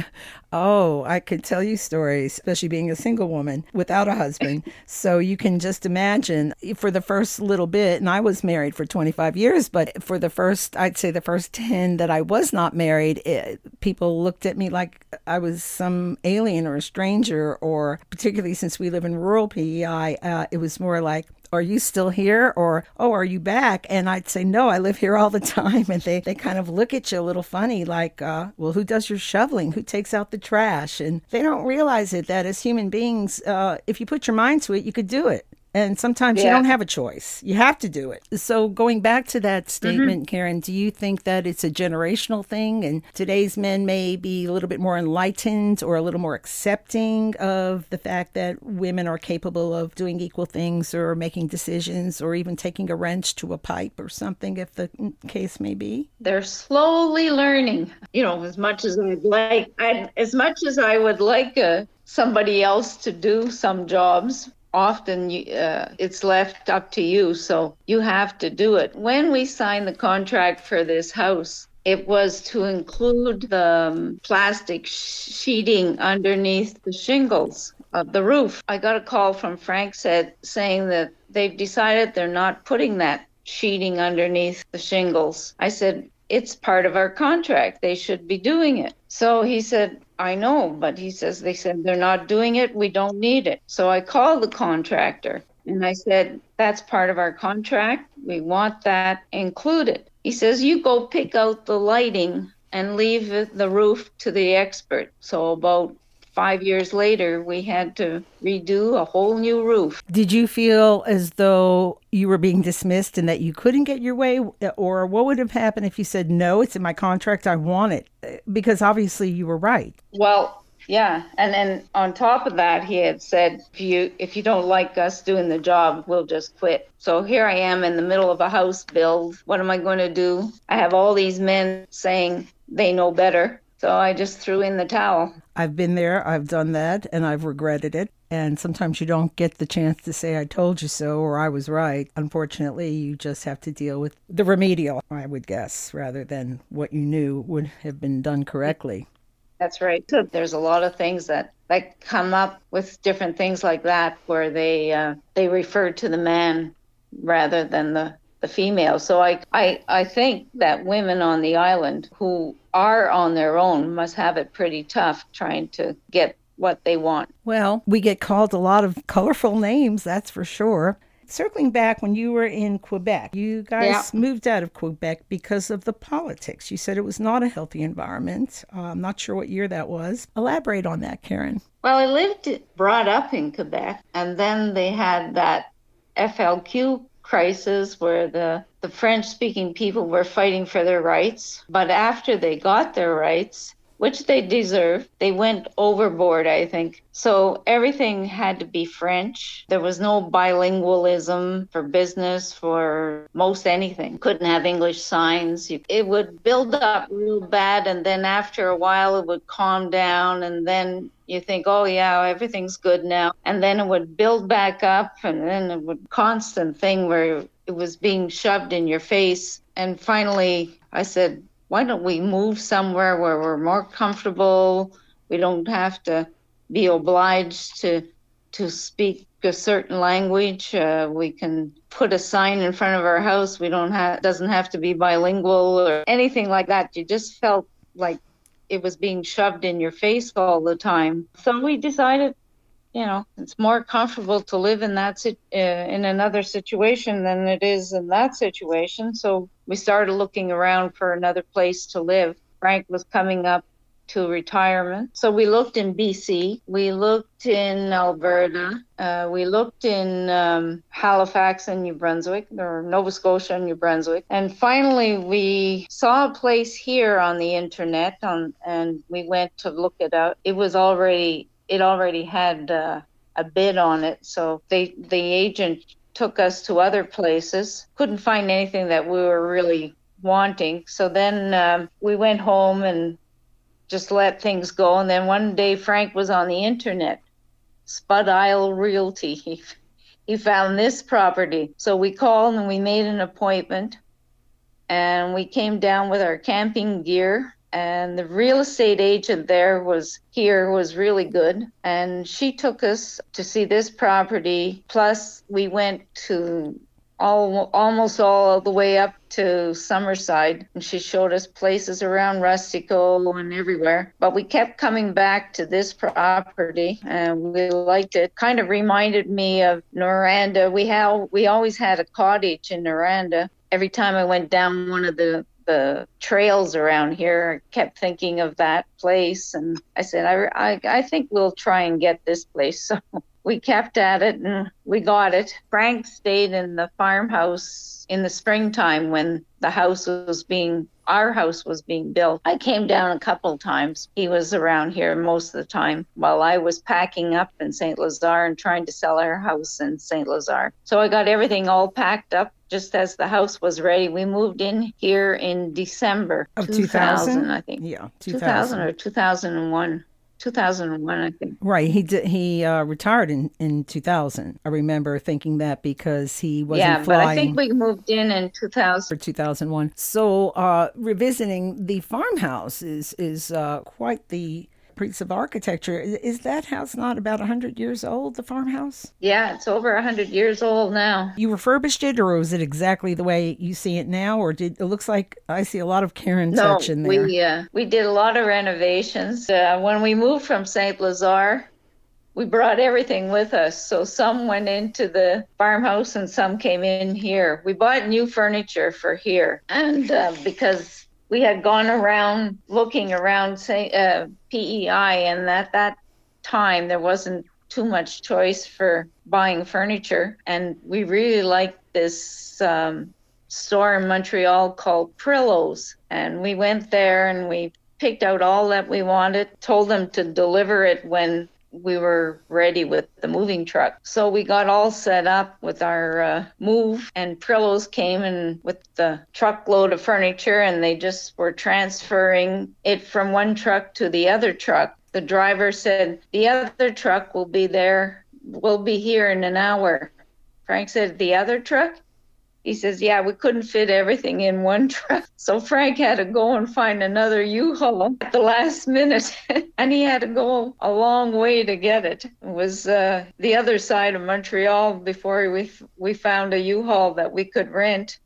Speaker 1: Oh, I could tell you stories, especially being a single woman without a husband. so you can just imagine for the first little bit, and I was married for 25 years, but for the first, I'd say the first 10 that I was not married, it, people looked at me like I was some alien or a stranger, or particularly since we live in rural PEI, uh, it was more like, are you still here? Or oh are you back? And i'd say no i live here all the time. And they, they kind of look at you a little funny like uh, well who does your shoveling? Who takes out the trash? And they don't realize it that as human beings uh, if you put your mind to it you could do it and sometimes you don't have a choice. You have to do it. So going back to that statement Caron do you think that it's a generational thing and today's men may be a little bit more enlightened or a little more accepting of the fact that women are capable of doing equal things or making decisions or even taking a wrench to a pipe or something if the case may be?
Speaker 2: They're slowly learning. You know, as much as I'd like, I, as much as I would like uh, somebody else to do some jobs, often uh, it's left up to you. So you have to do it. When we signed the contract for this house, it was to include the um, plastic sheeting underneath the shingles of the roof. I got a call from Frank said saying that they've decided they're not putting that sheeting underneath the shingles. I said, it's part of our contract. They should be doing it. So he said, I know, but he says, they said, they're not doing it. We don't need it. So I called the contractor and I said, that's part of our contract. We want that included. He says, you go pick out the lighting and leave the roof to the expert. So about five years later, we had to redo a whole new roof.
Speaker 1: Did you feel as though you were being dismissed and that you couldn't get your way? Or what would have happened if you said, no, it's in my contract, I want it? Because obviously you were right.
Speaker 2: Well, yeah, and then on top of that, he had said, if you if you don't like us doing the job, we'll just quit. So here I am in the middle of a house build. What am I going to do? I have all these men saying they know better. So I just threw in the towel.
Speaker 1: I've been there, I've done that, and I've regretted it. And sometimes you don't get the chance to say, I told you so, or I was right. Unfortunately, you just have to deal with the remedial, I would guess, rather than what you knew would have been done correctly.
Speaker 2: That's right. So there's a lot of things that that come up with different things like that, where they uh, they refer to the man rather than the the female. So I, I, I think that women on the island who are on their own must have it pretty tough trying to get what they want.
Speaker 1: Well, we get called a lot of colorful names, that's for sure. Circling back when you were in Quebec, you guys moved out of Quebec because of the politics. You said it was not a healthy environment. Uh, I'm not sure what year that was. Elaborate on that, Caron.
Speaker 2: Well, I lived, brought up in Quebec, and then they had that FLQ crisis where the, the French speaking people were fighting for their rights. But after they got their rights, which they deserved, they went overboard, I think. So everything had to be French. There was no bilingualism for business, for most anything. Couldn't have English signs. It would build up real bad, and then after a while, it would calm down, and then you think, oh yeah, everything's good now, and then it would build back up, and then it would constant thing where it was being shoved in your face. And finally, I said, why don't we move somewhere where we're more comfortable? We don't have to be obliged to to speak a certain language. Uh, we can put a sign in front of our house. We don't have doesn't have to be bilingual or anything like that. You just felt like it was being shoved in your face all the time. So we decided, you know, it's more comfortable to live in that uh, in another situation than it is in that situation. So we started looking around for another place to live. Frank was coming up to retirement. So we looked in BC, we looked in Alberta, uh, we looked in um, Halifax and New Brunswick, or Nova Scotia and New Brunswick. And finally, we saw a place here on the internet on, and we went to look it up. It was already, it already had uh, a bid on it. So they, the agent took us to other places, couldn't find anything that we were really wanting. So then um, we went home and just let things go. And then one day Frank was on the internet, Spud Isle Realty. He, he found this property. So we called and we made an appointment and we came down with our camping gear. And the real estate agent there was here was really good. And she took us to see this property. Plus, we went to all almost all the way up to Summerside, and she showed us places around Rustico and everywhere. But we kept coming back to this property, and we liked it. Kind of reminded me of Noranda. We have we always had a cottage in Noranda. Every time I went down one of the the trails around here, I kept thinking of that place, and I said, I, I, I think we'll try and get this place. So we kept at it and we got it. Frank stayed in the farmhouse in the springtime when the house was being our house was being built. I came down a couple times. He was around here most of the time while I was packing up in St. Lazare and trying to sell our house in St. Lazare. So I got everything all packed up just as the house was ready. We moved in here in December
Speaker 1: Of 2000?
Speaker 2: I think.
Speaker 1: Yeah,
Speaker 2: 2000
Speaker 1: 2000.
Speaker 2: or 2001. 2001, I think.
Speaker 1: Right. He did, he uh, retired in, in 2000. I remember thinking that because he wasn't flying.
Speaker 2: yeah, but I think we moved in in 2000.
Speaker 1: or 2001. So uh, revisiting the farmhouse is is uh, quite the piece of architecture. Is that house not about 100 years old, the farmhouse?
Speaker 2: Yeah, it's over 100 years old now.
Speaker 1: You refurbished it, or was it exactly the way you see it now? Or did it looks like I see a lot of Caron
Speaker 2: No,
Speaker 1: touch in there?
Speaker 2: we uh, we did a lot of renovations. Uh, when we moved from Saint Lazare, we brought everything with us. So some went into the farmhouse and some came in here. We bought new furniture for here, and uh, because we had gone around looking around say, uh, PEI, and at that time there wasn't too much choice for buying furniture, and we really liked this. Um, store in Montreal called Prillo's. And we went there and we picked out all that we wanted, told them to deliver it when we were ready with the moving truck. So we got all set up with our uh, move, and Prillo's came and with the truckload of furniture, and they just were transferring it from one truck to the other truck. The driver said, The other truck will be there, will be here in an hour. Frank said, The other truck? He says, Yeah, we couldn't fit everything in one truck. So Frank had to go and find another U Haul at the last minute. and he had to go a long way to get it. It was uh, the other side of Montreal before we, we found a U Haul that we could rent.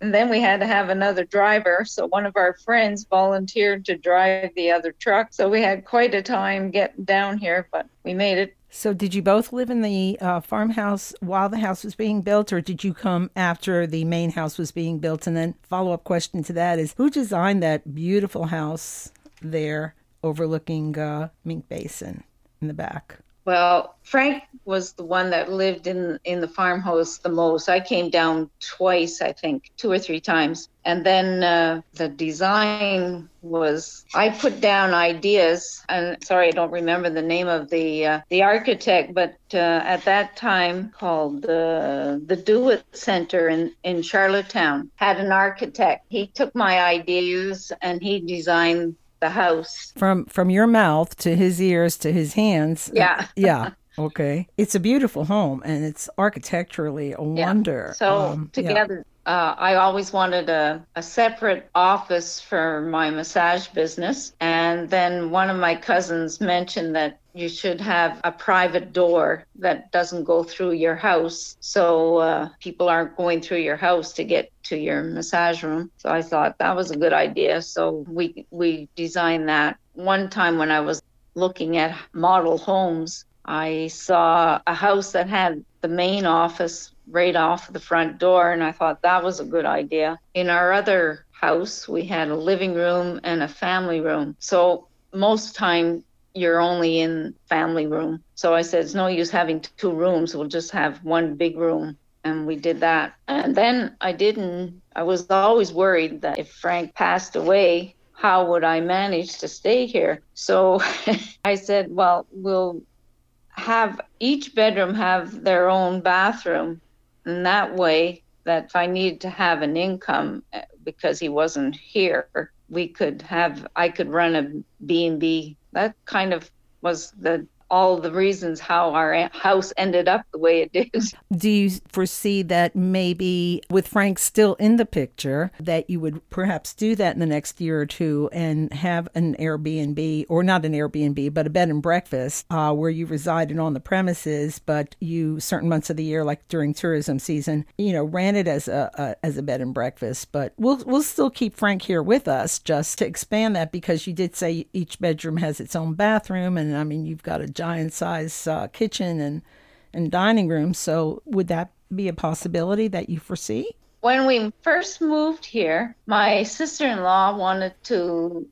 Speaker 2: And then we had to have another driver. So one of our friends volunteered to drive the other truck. So we had quite a time getting down here, but we made it.
Speaker 1: So, did you both live in the uh, farmhouse while the house was being built, or did you come after the main house was being built? And then, follow up question to that is who designed that beautiful house there overlooking uh, Mink Basin in the back?
Speaker 2: Well, Frank was the one that lived in in the farmhouse the most. I came down twice, I think, two or three times. And then uh, the design was I put down ideas, and sorry, I don't remember the name of the uh, the architect, but uh, at that time called uh, the Do It Center in in Charlottetown had an architect. He took my ideas and he designed the house.
Speaker 1: From from your mouth to his ears to his hands.
Speaker 2: Yeah.
Speaker 1: yeah. Okay. It's a beautiful home and it's architecturally a wonder.
Speaker 2: So
Speaker 1: Um, yeah.
Speaker 2: together, uh, I always wanted a, a separate office for my massage business. And then one of my cousins mentioned that you should have a private door that doesn't go through your house. So uh, people aren't going through your house to get to your massage room. So I thought that was a good idea. So we, we designed that. One time when I was looking at model homes, I saw a house that had the main office right off the front door, and I thought that was a good idea. In our other house, we had a living room and a family room. So most time you're only in family room. So I said it's no use having two rooms. We'll just have one big room. And we did that. And then I didn't I was always worried that if Frank passed away, how would I manage to stay here? So I said, well, we'll have each bedroom have their own bathroom and that way that if i needed to have an income because he wasn't here we could have i could run a b&b that kind of was the all the reasons how our house ended up the way it did
Speaker 1: Do you foresee that maybe with Frank still in the picture, that you would perhaps do that in the next year or two and have an Airbnb, or not an Airbnb, but a bed and breakfast uh, where you resided on the premises, but you certain months of the year, like during tourism season, you know, ran it as a, a as a bed and breakfast. But we'll we'll still keep Frank here with us just to expand that because you did say each bedroom has its own bathroom, and I mean you've got a giant size uh, kitchen and and dining room. So would that be a possibility that you foresee?
Speaker 2: when we first moved here my sister-in-law wanted to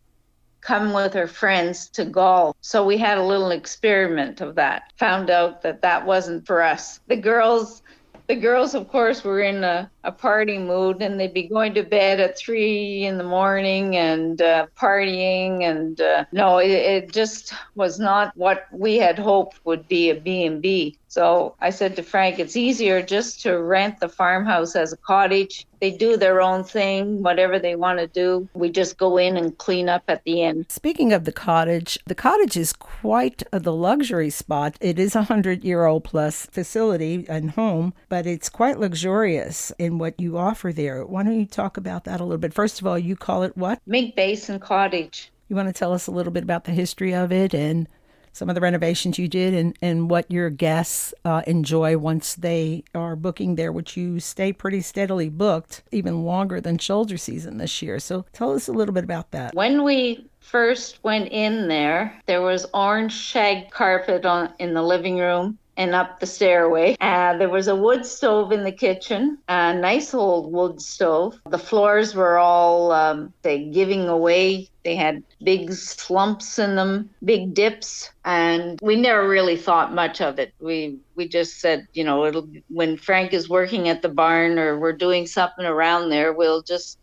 Speaker 2: come with her friends to golf. So we had a little experiment of that. Found out that that wasn't for us. The girls the girls of course were in a, a party mood and they'd be going to bed at three in the morning and uh, partying and uh, no it, it just was not what we had hoped would be a b&b so i said to frank it's easier just to rent the farmhouse as a cottage. They do their own thing whatever they want to do. We just go in and clean up at the end.
Speaker 1: Speaking of the cottage, the cottage is quite the luxury spot. It is a hundred year old plus facility and home, but it's quite luxurious in what you offer there. Why don't you talk about that a little bit? First of all, you call it what?
Speaker 2: mink basin cottage
Speaker 1: You want to tell us a little bit about the history of it and some of the renovations you did and, and what your guests uh, enjoy once they are booking there, which you stay pretty steadily booked, even longer than shoulder season this year. So tell us a little bit about that.
Speaker 2: When we first went in there, there was orange shag carpet on in the living room and up the stairway. Uh, there was a wood stove in the kitchen, a nice old wood stove. The floors were all um, they giving away. They had big slumps in them, big dips, and we never really thought much of it. We we just said, you know, it'll when Frank is working at the barn or we're doing something around there, we'll just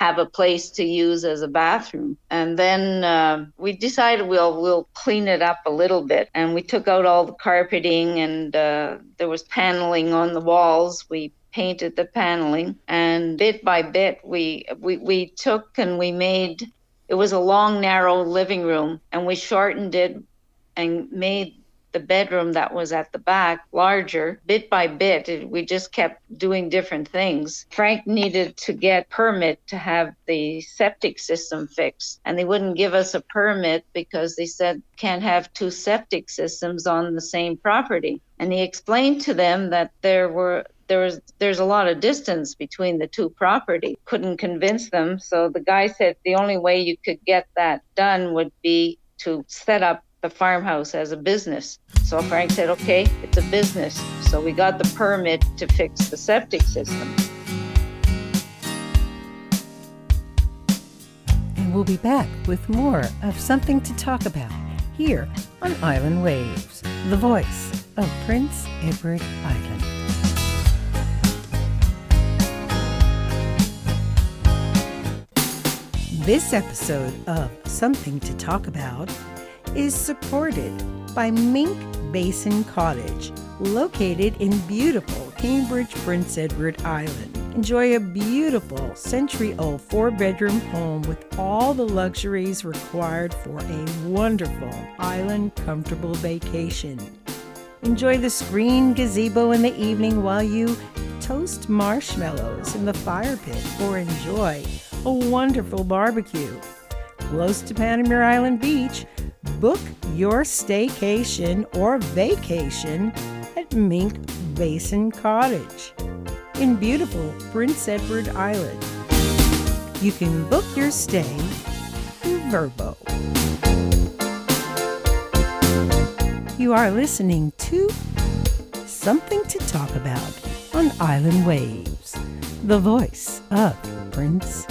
Speaker 2: have a place to use as a bathroom. And then uh, we decided we'll we'll clean it up a little bit. And we took out all the carpeting, and uh, there was paneling on the walls. We painted the paneling, and bit by bit, we we we took and we made. It was a long, narrow living room, and we shortened it and made the bedroom that was at the back larger bit by bit it- we just kept doing different things frank needed to get permit to have the septic system fixed and they wouldn't give us a permit because they said can't have two septic systems on the same property and he explained to them that there were there was there's a lot of distance between the two properties. Couldn't convince them, so the guy said the only way you could get that done would be to set up the farmhouse as a business. So Frank said, "Okay, it's a business." So we got the permit to fix the septic system.
Speaker 1: And we'll be back with more of something to talk about here on Island Waves, the voice of Prince Edward Island. This episode of Something to Talk About is supported by Mink Basin Cottage, located in beautiful Cambridge, Prince Edward Island. Enjoy a beautiful century old four bedroom home with all the luxuries required for a wonderful island comfortable vacation. Enjoy the screen gazebo in the evening while you toast marshmallows in the fire pit or enjoy a wonderful barbecue. Close to Panmure Island Beach, book your staycation or vacation at Mink Basin Cottage in beautiful Prince Edward Island. You can book your stay through Vrbo. You are listening to Something to Talk About on Island Waves, the voice of Prince.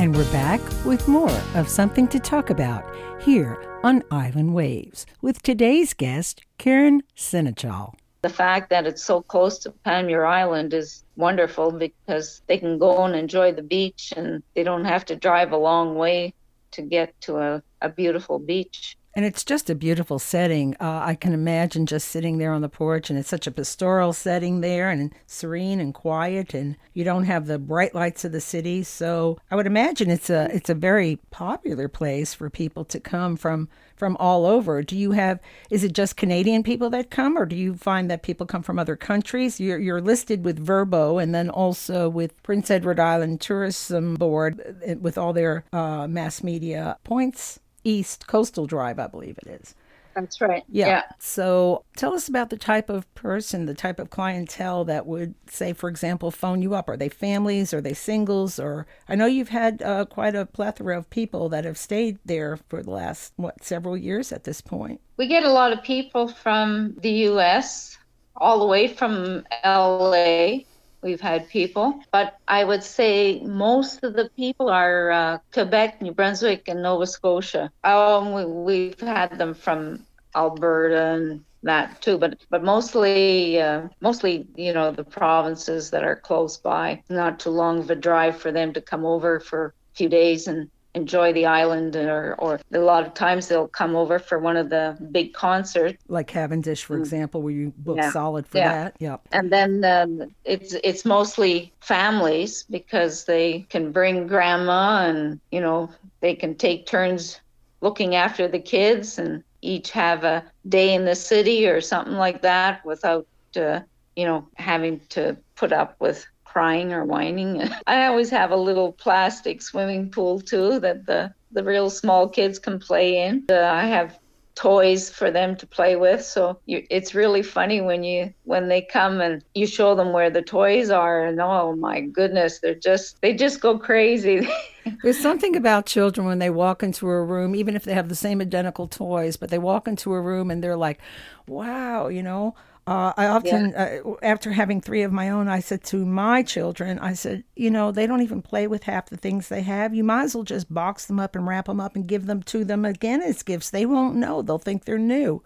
Speaker 1: And we're back with more of Something to Talk About here on Island Waves with today's guest, Caron Senechal.
Speaker 2: The fact that it's so close to Panmure Island is wonderful because they can go and enjoy the beach and they don't have to drive a long way to get to a, a beautiful beach.
Speaker 1: And it's just a beautiful setting. Uh, I can imagine just sitting there on the porch, and it's such a pastoral setting there, and serene and quiet, and you don't have the bright lights of the city. So I would imagine it's a it's a very popular place for people to come from from all over. Do you have? Is it just Canadian people that come, or do you find that people come from other countries? You're you're listed with Vrbo, and then also with Prince Edward Island Tourism Board, uh, with all their uh, mass media points. East Coastal Drive, I believe it is.
Speaker 2: That's right.
Speaker 1: Yeah. So tell us about the type of person, the type of clientele that would, say, for example, phone you up. Are they families? Are they singles? Or I know you've had uh, quite a plethora of people that have stayed there for the last, what, several years at this point.
Speaker 2: We get a lot of people from the US, all the way from LA. We've had people, but I would say most of the people are uh, Quebec, New Brunswick, and Nova Scotia. Um, we, we've had them from Alberta and that too, but but mostly uh, mostly you know the provinces that are close by. Not too long of a drive for them to come over for a few days and enjoy the island or or a lot of times they'll come over for one of the big concerts
Speaker 1: Like Cavendish, for example, where you book
Speaker 2: Mm. Yeah.
Speaker 1: solid for
Speaker 2: Yeah.
Speaker 1: that. Yep.
Speaker 2: and then um, it's it's mostly families because they can bring grandma and you know they can take turns looking after the kids and each have a day in the city or something like that without uh, you know having to put up with crying or whining. I always have a little plastic swimming pool too that the the real small kids can play in. Uh, i have toys for them to play with. So you, it's really funny when you when they come and you show them where the toys are and oh my goodness they're just they just go crazy.
Speaker 1: There's something about children when they walk into a room, even if they have the same identical toys, but they walk into a room and they're like, wow, you know. Uh, I often, uh, after having three of my own, I said to my children, I said, you know, they don't even play with half the things they have. You might as well just box them up and wrap them up and give them to them again as gifts. They won't know. They'll think they're new.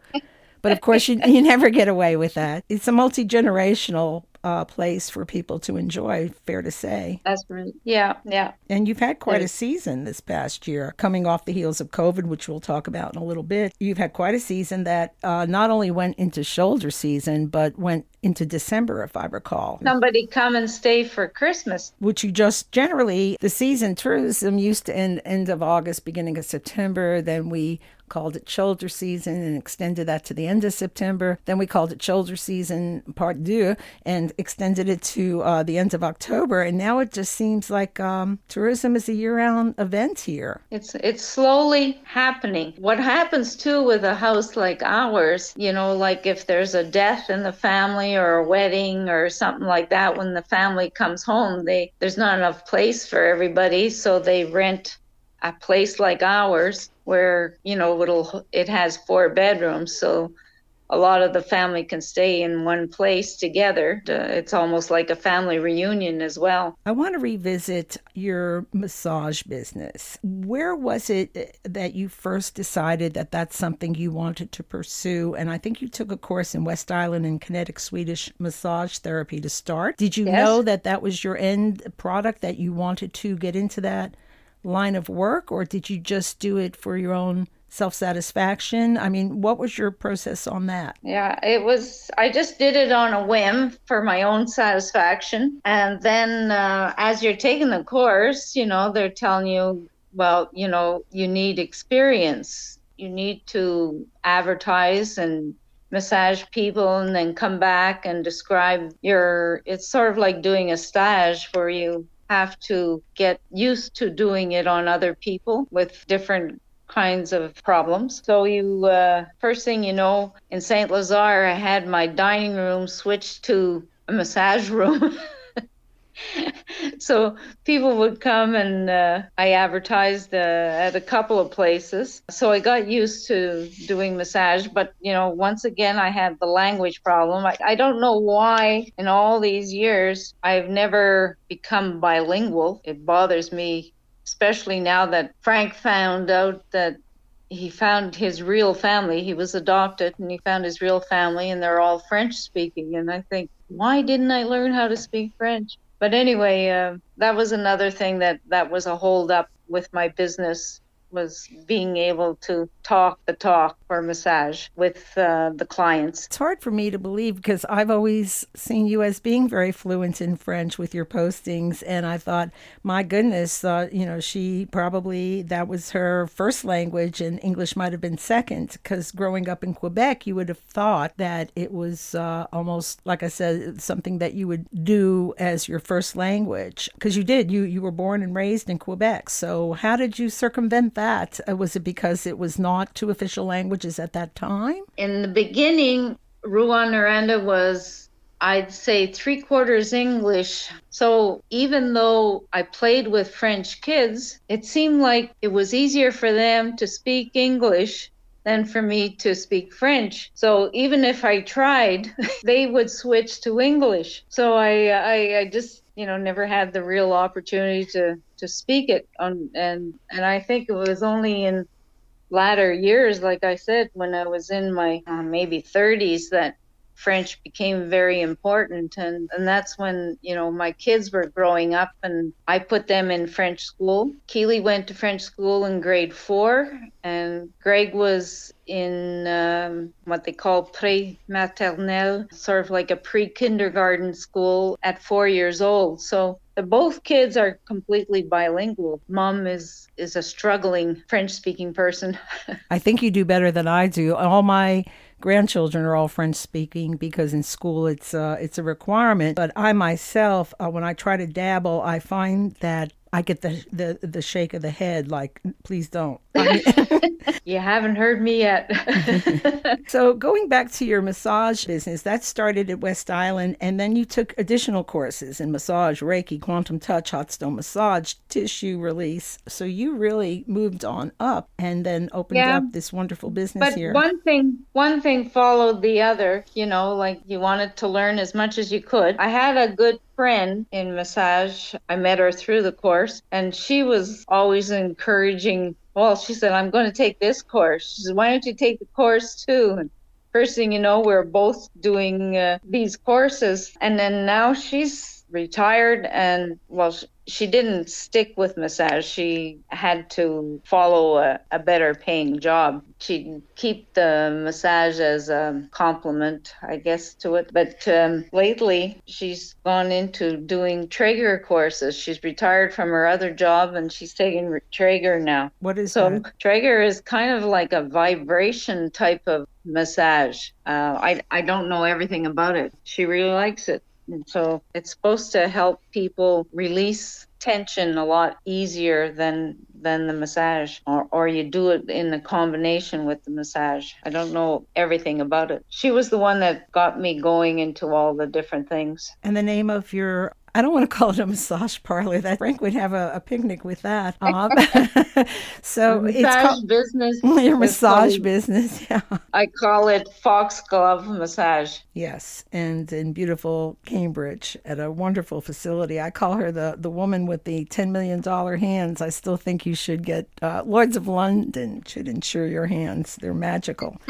Speaker 1: But of course, you, you never get away with that. It's a multi generational uh, place for people to enjoy, fair to say.
Speaker 2: that's right yeah yeah
Speaker 1: And you've had quite a season this past year, coming off the heels of COVID, which we'll talk about in a little bit. You've had quite a season that uh, not only went into shoulder season, but went into December, if I recall.
Speaker 2: somebody come and stay for christmas
Speaker 1: Which you just generally, the season tourism used to end end of August, beginning of September. Then we called it shoulder season and extended that to the end of September. Then we called it shoulder season part deux and extended it to uh, the end of October. And now it just seems like um, tourism is a year round event here.
Speaker 2: It's it's slowly happening. What happens too with a house like ours, you know, like if there's a death in the family or a wedding or something like that, when the family comes home, they there's not enough place for everybody, so they rent a place like ours where you know it'll it has four bedrooms, so a lot of the family can stay in one place together. Uh, It's almost like a family reunion as well.
Speaker 1: I want to revisit your massage business. Where was it that you first decided that that's something you wanted to pursue? And I think you took a course in West Island in kinetic Swedish massage therapy to start. Did you
Speaker 2: Yes.
Speaker 1: know that that was your end product, that you wanted to get into that line of work, or did you just do it for your own self satisfaction? I mean, what was your process on that?
Speaker 2: Yeah, it was. I just did it on a whim for my own satisfaction. And then uh, as you're taking the course, you know, they're telling you, well, you know, you need experience. You need to advertise and massage people and then come back and describe your. It's sort of like doing a stage where you have to get used to doing it on other people with different kinds of problems. So you uh, first thing you know, in Saint Lazare, I had my dining room switched to a massage room. so people would come and uh, I advertised uh, at a couple of places. So I got used to doing massage, but you know, once again, I had the language problem. I, I don't know why in all these years I've never become bilingual. It bothers me especially now that Frank found out that he found his real family. He was adopted and he found his real family, and they're all French speaking. And I think, why didn't I learn how to speak French? But anyway, uh, that was another thing that that was a hold up with my business was being able to talk the talk massage with uh, the clients.
Speaker 1: It's hard for me to believe because I've always seen you as being very fluent in French with your postings. And I thought, my goodness, uh, you know, she probably, that was her first language and English might have been second. Because growing up in Quebec, you would have thought that it was uh, almost, like I said, something that you would do as your first language. Because you did, you, you were born and raised in Quebec. So how did you circumvent that? Uh, Was it because it was not two official languages at that time?
Speaker 2: In the beginning, Rouyn was, I'd say, three quarters English. So even though I played with French kids, it seemed like it was easier for them to speak English than for me to speak French. So even if I tried, they would switch to English. So I, I, I just, you know, never had the real opportunity to, to speak it. On, and, and I think it was only in latter years, like I said, when I was in my uh, maybe 30s, that French became very important. And, and that's when, you know, my kids were growing up and I put them in French school. Keely went to French school in grade four, and Greg was in um, what they call pre maternelle, sort of like a pre kindergarten school at four years old. So both kids are completely bilingual. Mom is is a struggling French speaking person.
Speaker 1: I think you do better than I do. All my grandchildren are all French speaking because in school it's uh, it's a requirement. But I myself, uh, when I try to dabble, I find that I get the the, the shake of the head, like please don't. I mean-
Speaker 2: you haven't heard me yet.
Speaker 1: so going back to your massage business, that started at West Island, and then you took additional courses in massage, Reiki, quantum touch, hot stone massage, tissue release. So you really moved on up, and then opened
Speaker 2: Yeah.
Speaker 1: up this wonderful business
Speaker 2: but
Speaker 1: here.
Speaker 2: one thing one thing followed the other you know like you wanted to learn as much as you could i had a good friend in massage i met her through the course and she was always encouraging well she said i'm going to take this course. She said why don't you take the course too? And first thing you know we're both doing uh, these courses and then now she's retired and well she didn't stick with massage. She had to follow a, a better paying job. She'd keep the massage as a compliment, I guess, to it. But um, lately, she's gone into doing Trager courses. She's retired from her other job and she's taking Trager now.
Speaker 1: What is
Speaker 2: So
Speaker 1: that?
Speaker 2: Trager is kind of like a vibration type of massage. Uh, I I don't know everything about it. She really likes it, and so it's supposed to help people release tension a lot easier than than the massage, or or you do it in the combination with the massage. I don't know everything about it. She was the one that got me going into all the different things.
Speaker 1: And the name of your I don't want to call it a massage parlor. That Frank would have a, a picnic with that. Um, so it's called
Speaker 2: business.
Speaker 1: your massage business. Yeah.
Speaker 2: I call it Foxglove Massage.
Speaker 1: Yes, and in beautiful Cambridge at a wonderful facility. I call her the the woman with the ten million dollar hands. I still think you should get uh, Lloyd's of London should insure your hands. They're magical.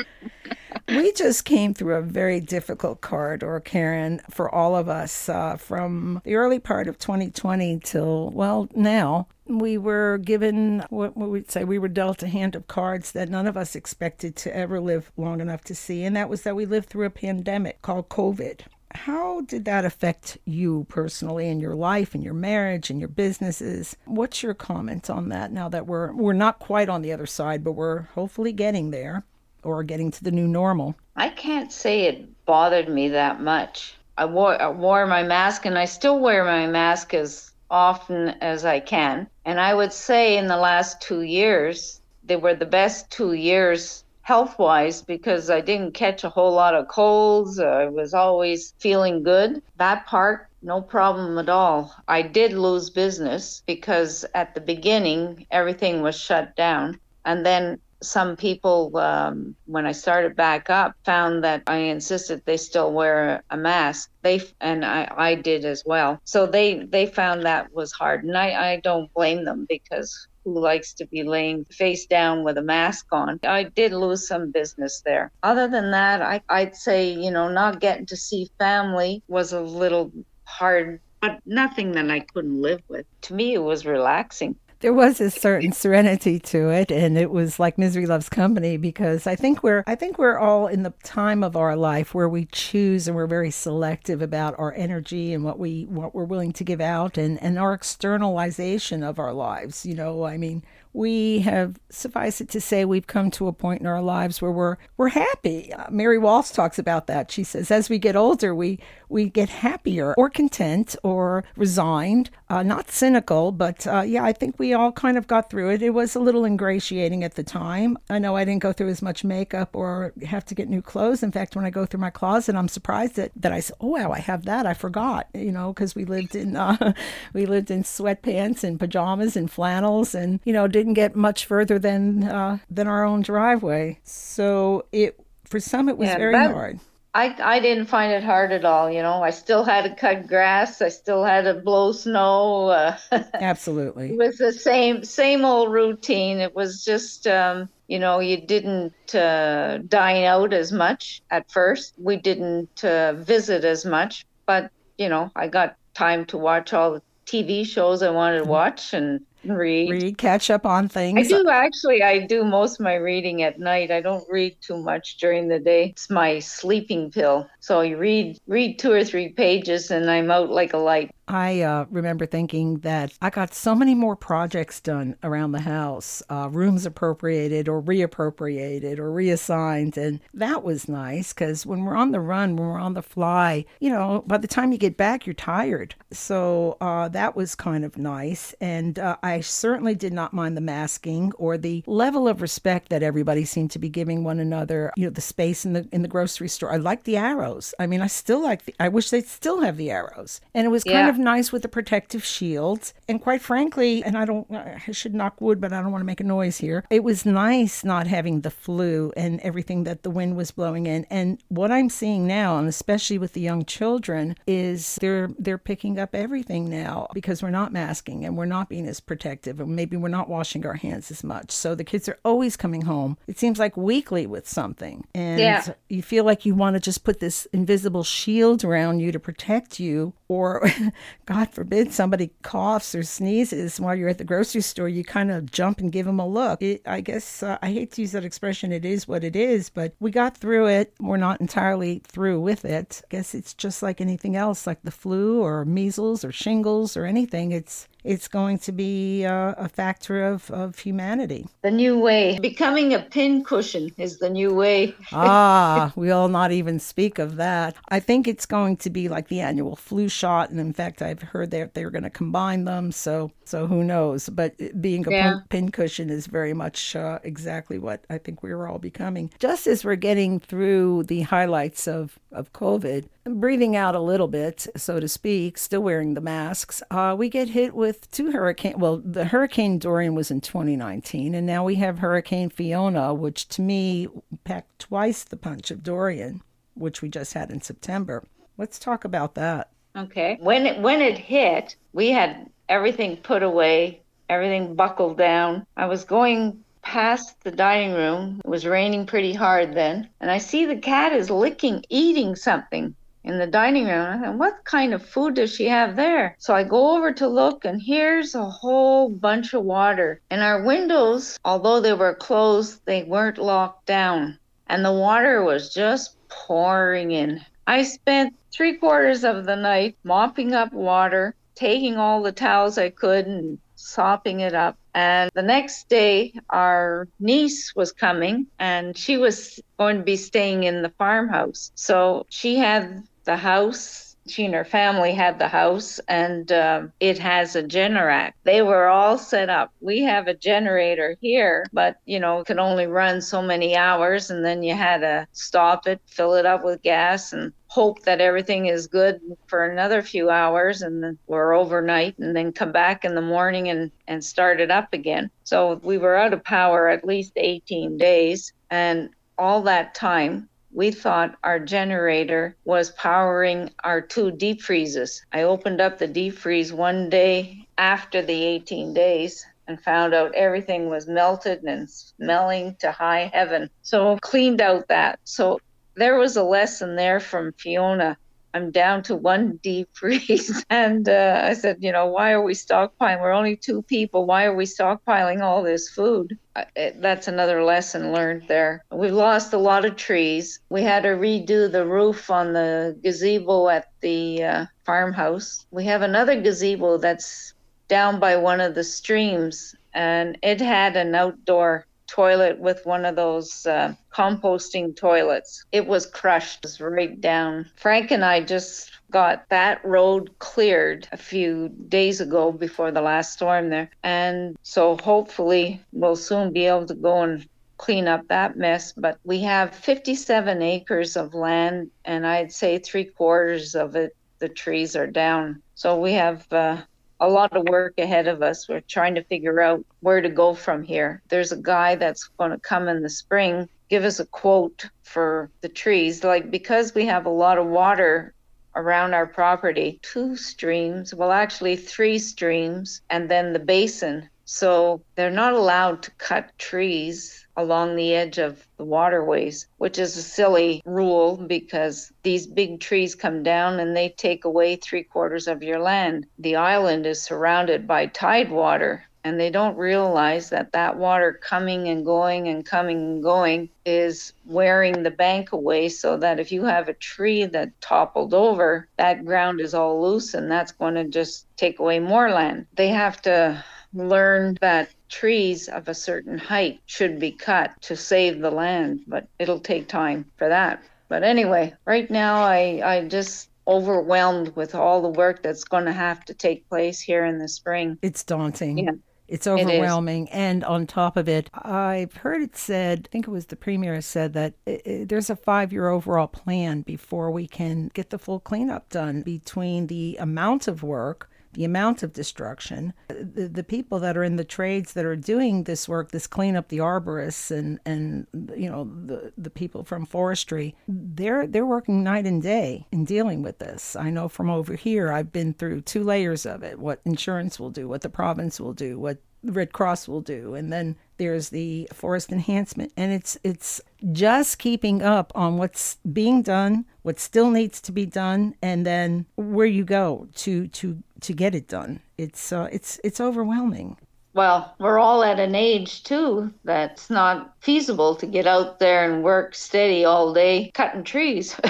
Speaker 1: We just came through a very difficult corridor, Caron, for all of us uh, from the early part of 2020 till well now. We were given what, we'd say we were dealt a hand of cards that none of us expected to ever live long enough to see, and that was that we lived through a pandemic called COVID. How did that affect you personally in your life, in your marriage, in your businesses? What's your comment on that now that we're we're not quite on the other side, but we're hopefully getting there or getting to the new normal?
Speaker 2: I can't say it bothered me that much. I wore I wore my mask and I still wear my mask as often as I can. And I would say in the last 2 years they were the best 2 years health wise because I didn't catch a whole lot of colds. I was always feeling good. That part no problem at all. I did lose business because at the beginning everything was shut down. And then some people, um, when I started back up, found that I insisted they still wear a mask. They and I, I did as well. So they they found that was hard, and I, I don't blame them because who likes to be laying face down with a mask on? I did lose some business there. Other than that, I, I'd say you know not getting to see family was a little hard, but nothing that I couldn't live with. To me, it was relaxing.
Speaker 1: There was a certain serenity to it, and it was like misery loves company because I think we're I think we're all in the time of our life where we choose and we're very selective about our energy and what we what we're willing to give out and and our externalization of our lives. You know, I mean, we have suffice it to say we've come to a point in our lives where we're we're happy. Uh, Mary Walsh talks about that. She says as we get older, we we get happier or content or resigned, uh, not cynical, but uh, yeah, I think we all kind of got through it. It was a little ingratiating at the time. I know I didn't go through as much makeup or have to get new clothes. In fact, when I go through my closet, I'm surprised that, that I said, "Oh wow, I have that. I forgot." You know, because we lived in uh, we lived in sweatpants and pajamas and flannels, and you know didn't get much further than uh, than our own driveway. So it for some it was
Speaker 2: Yeah,
Speaker 1: very
Speaker 2: that-
Speaker 1: hard.
Speaker 2: I, I didn't find it hard at all. You know, I still had to cut grass. I still had to blow snow. Uh, it was the same same old routine. It was just, um, you know, you didn't uh, dine out as much at first. We didn't uh, visit as much, but you know, I got time to watch all the TV shows I wanted to watch and read.
Speaker 1: Read, catch up on things.
Speaker 2: I do actually. I do most of my reading at night. I don't read too much during the day. It's my sleeping pill. So I read read two or three pages, and I'm out like a light.
Speaker 1: I uh, remember thinking that I got so many more projects done around the house, uh, rooms appropriated or reappropriated or reassigned. And that was nice because when we're on the run, when we're on the fly, you know, by the time you get back, you're tired. So uh, that was kind of nice. And uh, I certainly did not mind the masking or the level of respect that everybody seemed to be giving one another. You know, the space in the in the grocery store. I like the arrows. I mean, I still like the. I wish they'd still have the arrows. And it was kind
Speaker 2: Yeah.
Speaker 1: of nice with the protective shields. And quite frankly, and I don't, I should knock wood, but I don't want to make a noise here. It was nice not having the flu and everything that the wind was blowing in. And what I'm seeing now, and especially with the young children, is they're they're picking up everything now because we're not masking and we're not being as protective, and maybe we're not washing our hands as much. So the kids are always coming home. It seems like weekly with something, and
Speaker 2: Yeah.
Speaker 1: you feel like you want to just put this invisible shield around you to protect you or God forbid somebody coughs or sneezes while you're at the grocery store, you kind of jump and give them a look. It, I guess uh, I hate to use that expression, it is what it is, but we got through it. We're not entirely through with it. I guess it's just like anything else, like the flu or measles or shingles or anything. It's it's going to be uh, a factor of, of humanity.
Speaker 2: The new way. Becoming a pincushion is the new way.
Speaker 1: ah, we'll not even speak of that. I think it's going to be like the annual flu shot, and in fact, I've heard that they're going to combine them. So, so who knows? But being a
Speaker 2: Yeah.
Speaker 1: pin, pincushion is very much uh, exactly what I think we're all becoming. Just as we're getting through the highlights of of COVID, breathing out a little bit, so to speak, still wearing the masks, uh, we get hit with two hurricane. Well, the Hurricane Dorian was in 2019, and now we have Hurricane Fiona, which to me packed twice the punch of Dorian, which we just had in September. Let's talk about that.
Speaker 2: Okay. When it when it hit, we had everything put away, everything buckled down. I was going past the dining room. It was raining pretty hard then, and I see the cat is licking, eating something in the dining room. I thought, what kind of food does she have there? So I go over to look, and here's a whole bunch of water. And our windows, although they were closed, they weren't locked down, and the water was just pouring in. I spent three quarters of the night mopping up water, taking all the towels I could and sopping it up. And the next day, our niece was coming and she was going to be staying in the farmhouse. So she had the house. She and her family had the house, and um, it has a Generac. They were all set up. We have a generator here, but you know, it can only run so many hours, and then you had to stop it, fill it up with gas, and hope that everything is good for another few hours and then we're overnight and then come back in the morning and, and start it up again. So we were out of power at least 18 days. And all that time, we thought our generator was powering our two deep freezes. I opened up the deep freeze one day after the 18 days and found out everything was melted and smelling to high heaven. So cleaned out that. So there was a lesson there from Fiona. I'm down to one deep freeze. And uh, I said, you know, why are we stockpiling? We're only two people. Why are we stockpiling all this food? Uh, it- That's another lesson learned there. We've lost a lot of trees. We had to redo the roof on the gazebo at the uh, farmhouse. We have another gazebo that's down by one of the streams, and it had an outdoor toilet with one of those uh, composting toilets. It was crushed right down. Frank and I just got that road cleared a few days ago before the last storm there. And so hopefully we'll soon be able to go and clean up that mess. But we have 57 acres of land, and I'd say three quarters of it, the trees are down. So we have uh, a lot of work ahead of us. We're trying to figure out where to go from here. There's a guy that's going to come in the spring, give us a quote for the trees. Like, because we have a lot of water around our property, two streams, well, actually, three streams, and then the basin. So they're not allowed to cut trees along the edge of the waterways, which is a silly rule because these big trees come down and they take away three quarters of your land. The island is surrounded by tide water. And they don't realize that that water coming and going and coming and going is wearing the bank away so that if you have a tree that toppled over, that ground is all loose and that's going to just take away more land. They have to learn that trees of a certain height should be cut to save the land, but it'll take time for that. But anyway, right now I I just overwhelmed with all the work that's going to have to take place here in the spring.
Speaker 1: It's daunting.
Speaker 2: Yeah.
Speaker 1: It's overwhelming. And on top of it, I've heard it said, I think it was the premier said that i i there's a five year overall plan before we can get the full cleanup done between the amount of work. The amount of destruction, the, the people that are in the trades that are doing this work, this clean up the arborists and and you know the the people from forestry, they're they're working night and day in dealing with this. I know from over here, I've been through two layers of it: what insurance will do, what the province will do, what Red Cross will do, and then there's the forest enhancement, and it's it's just keeping up on what's being done, what still needs to be done, and then where you go to to to get it done. It's uh, it's it's overwhelming.
Speaker 2: Well, we're all at an age too that's not feasible to get out there and work steady all day cutting trees.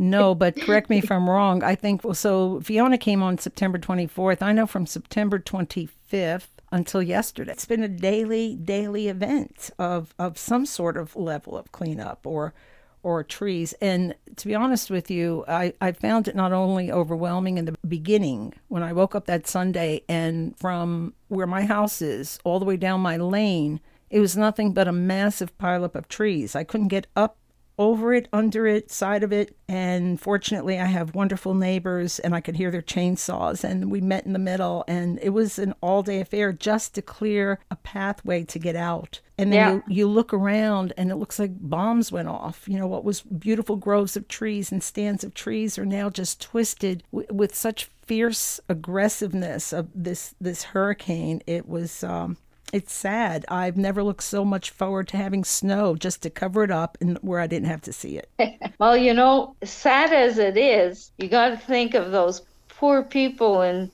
Speaker 1: No, but correct me if I'm wrong. I think well, so. Fiona came on September 24th. I know from September 25th until yesterday. It's been a daily, daily event of of some sort of level of cleanup or or trees. And to be honest with you, I, I found it not only overwhelming in the beginning when I woke up that Sunday and from where my house is all the way down my lane, it was nothing but a massive pileup of trees. I couldn't get up over it, under it, side of it. And fortunately, I have wonderful neighbors and I could hear their chainsaws. And we met in the middle, and it was an all day affair just to clear a pathway to get out. And then
Speaker 2: Yeah.
Speaker 1: you, you look around and it looks like bombs went off. You know, what was beautiful groves of trees and stands of trees are now just twisted w- with such fierce aggressiveness of this this hurricane. It was um, it's sad. I've never looked so much forward to having snow just to cover it up and where I didn't have to see it.
Speaker 2: well, you know, sad as it is, you got to think of those poor people in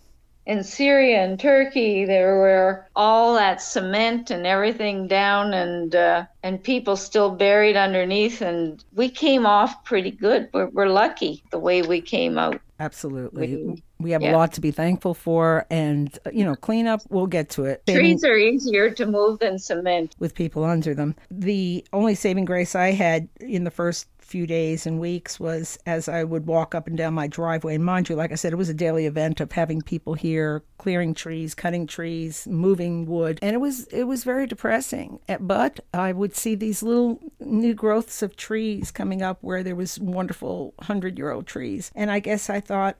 Speaker 2: in Syria and Turkey. There were all that cement and everything down, and uh, and people still buried underneath. And we came off pretty good. We're, we're lucky the way we came out.
Speaker 1: Absolutely.
Speaker 2: We-
Speaker 1: We have a lot to be thankful for. And, uh, you know, cleanup, we'll get to it.
Speaker 2: Trees are easier to move than cement.
Speaker 1: with people under them. The only saving grace I had in the first few days and weeks was as I would walk up and down my driveway. And mind you, like I said, it was a daily event of having people here clearing trees, cutting trees, moving wood, and it was it was very depressing. Eh, But I would see these little new growths of trees coming up where there was wonderful hundred year old trees, and I guess I thought,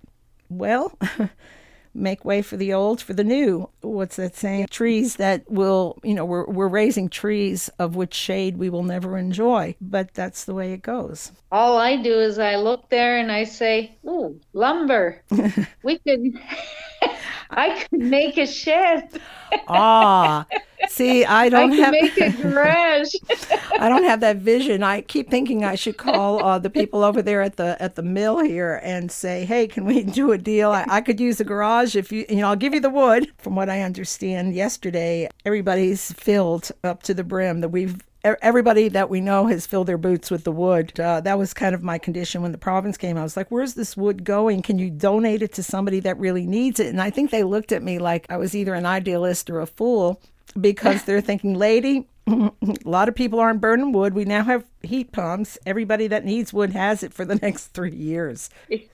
Speaker 1: well. make way for the old for the new what's that saying trees that will you know we're, we're raising trees of which shade we will never enjoy but that's the way it goes
Speaker 2: All I do is I look there and I say, "Ooh, lumber. we could." I could make a shed.
Speaker 1: ah see i
Speaker 2: I
Speaker 1: don't
Speaker 2: could
Speaker 1: have
Speaker 2: make a garage.
Speaker 1: i don't have that vision i keep thinking i should call uh, the people over there at the at the mill here and say hey can we do a deal I, I could use a garage if you you know i'll give you the wood from what i understand yesterday everybody's filled up to the brim that we've Everybody that we know has filled their boots with the wood. Uh, that was kind of my condition when the province came. I was like, "Where's this wood going? Can you donate it to somebody that really needs it?" And I think they looked at me like I was either an idealist or a fool because they're thinking, "Lady, a lot of people aren't burning wood. We now have heat pumps. Everybody that needs wood has it for the next three years.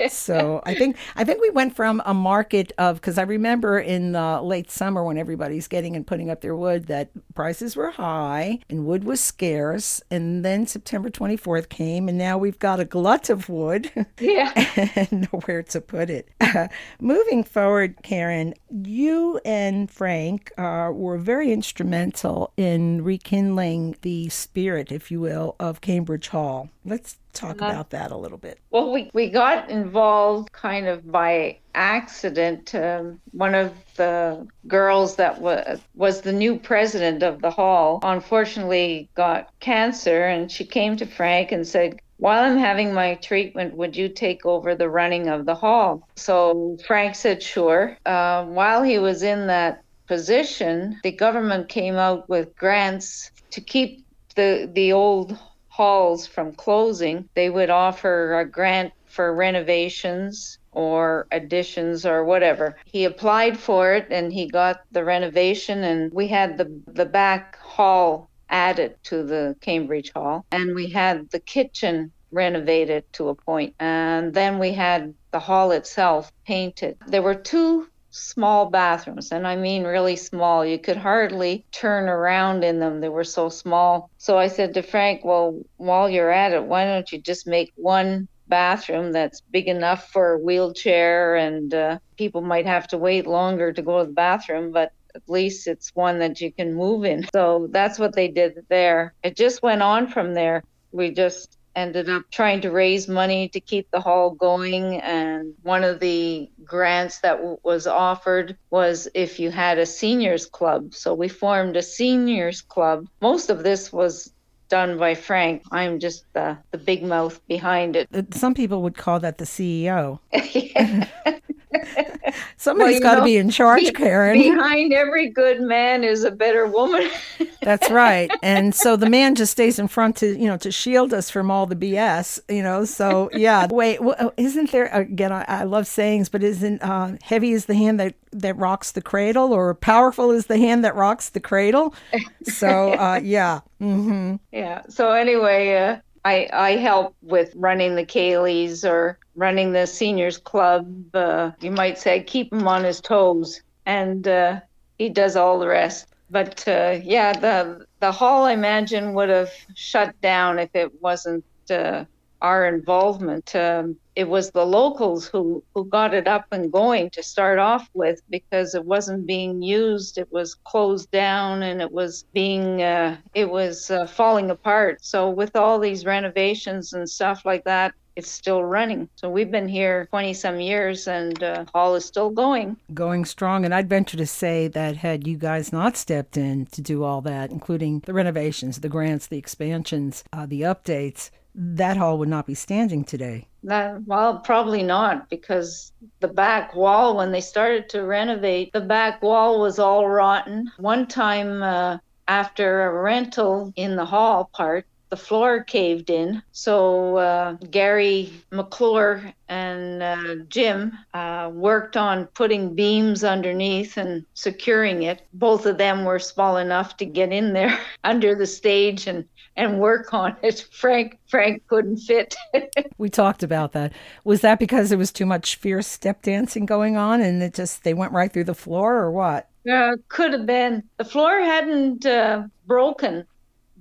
Speaker 1: so I think I think we went from a market of because I remember in the late summer when everybody's getting and putting up their wood that prices were high and wood was scarce, and then September 24th came, and now we've got a glut of wood
Speaker 2: yeah.
Speaker 1: and nowhere to put it. moving forward, Caron, you and Frank uh, were very instrumental in rekindling the spirit, if you will, of Cambridge Hall. Let's talk about that a little bit.
Speaker 2: Well, we, we got involved kind of by accident. Um, one of the girls that was was the new president of the hall unfortunately got cancer, and she came to Frank and said, "While I'm having my treatment, would you take over the running of the hall?" So Frank said, "Sure." Uh, while he was in that position, the government came out with grants to keep the the old halls from closing. They would offer a grant for renovations or additions or whatever. He applied for it and he got the renovation and we had the the back hall added to the Cambridge Hall and we had the kitchen renovated to a point and then we had the hall itself painted. There were two small bathrooms and I mean really small. You could hardly turn around in them. They were so small. So I said to Frank, "Well, while you're at it, why don't you just make one bathroom that's big enough for a wheelchair and uh, people might have to wait longer to go to the bathroom, but at least it's one that you can move in. So that's what they did there. It just went on from there. We just ended up trying to raise money to keep the hall going. And one of the grants that w- was offered was if you had a seniors club. So we formed a seniors club. Most of this was done by Frank. I'm just the, the big mouth behind it.
Speaker 1: Some people would call that the CEO. Somebody's
Speaker 2: you
Speaker 1: got to
Speaker 2: know,
Speaker 1: be in charge,
Speaker 2: Be-
Speaker 1: Caron.
Speaker 2: Behind every good man is a better woman.
Speaker 1: That's right. And so the man just stays in front to, you know, to shield us from all the BS, you know. So, yeah. Wait, isn't there, again, I, I love sayings, but isn't uh, heavy is the hand that, that rocks the cradle or powerful is the hand that rocks the cradle? So, uh, yeah. hmm
Speaker 2: Yeah. So anyway, uh, I I help with running the ceilidhs or running the seniors club. Uh, you might say keep him on his toes, and uh, he does all the rest. But uh, yeah, the the hall I imagine would have shut down if it wasn't uh, our involvement. Um, it was the locals who, who got it up and going to start off with because it wasn't being used. It was closed down and it was being uh, it was uh, falling apart. So with all these renovations and stuff like that, it's still running. So we've been here 20 some years and uh, is still going.
Speaker 1: Going strong. And I'd venture to say that had you guys not stepped in to do all that, including the renovations, the grants, the expansions, uh, the updates, that hall would not be standing today.
Speaker 2: Well, probably not because the back wall, when they started to renovate, the back wall was all rotten. One time uh, after a rental in the hall part, the floor caved in. So uh, Gary McClure and uh, Jim uh, worked on putting beams underneath and securing it. Both of them were small enough to get in there under the stage and and work on it. Frank Frank couldn't fit.
Speaker 1: We talked about that. Was that because there was too much fierce step dancing going on and it just, they went right through the floor or what?
Speaker 2: Uh, could have been. The floor hadn't uh, broken,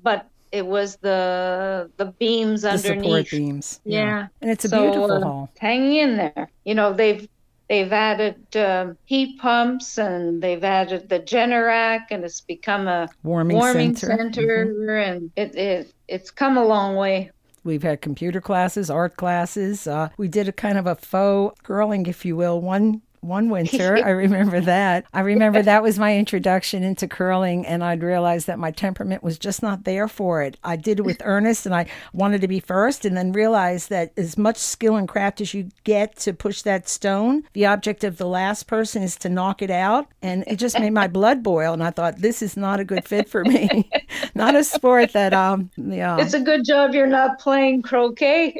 Speaker 2: but it was the the beams underneath.
Speaker 1: The support
Speaker 2: underneath.
Speaker 1: beams.
Speaker 2: Yeah.
Speaker 1: And it's a
Speaker 2: So,
Speaker 1: beautiful
Speaker 2: uh,
Speaker 1: hall.
Speaker 2: Hanging in there. You know, they've they've added um heat pumps and they've added the Generac, and it's become a
Speaker 1: Warming,
Speaker 2: warming
Speaker 1: center.
Speaker 2: center,
Speaker 1: Mhm.
Speaker 2: and it, it it's come a long way.
Speaker 1: We've had computer classes, art classes. Uh, we did a kind of a faux curling, if you will, one one winter. I remember that. I remember that was my introduction into curling, and I'd realized that my temperament was just not there for it. I did it with earnest, and I wanted to be first, and then realized that as much skill and craft as you get to push that stone, the object of the last person is to knock it out, and it just made my blood boil. And I thought, this is not a good fit for me. not a sport that um yeah.
Speaker 2: It's a good job you're not playing croquet.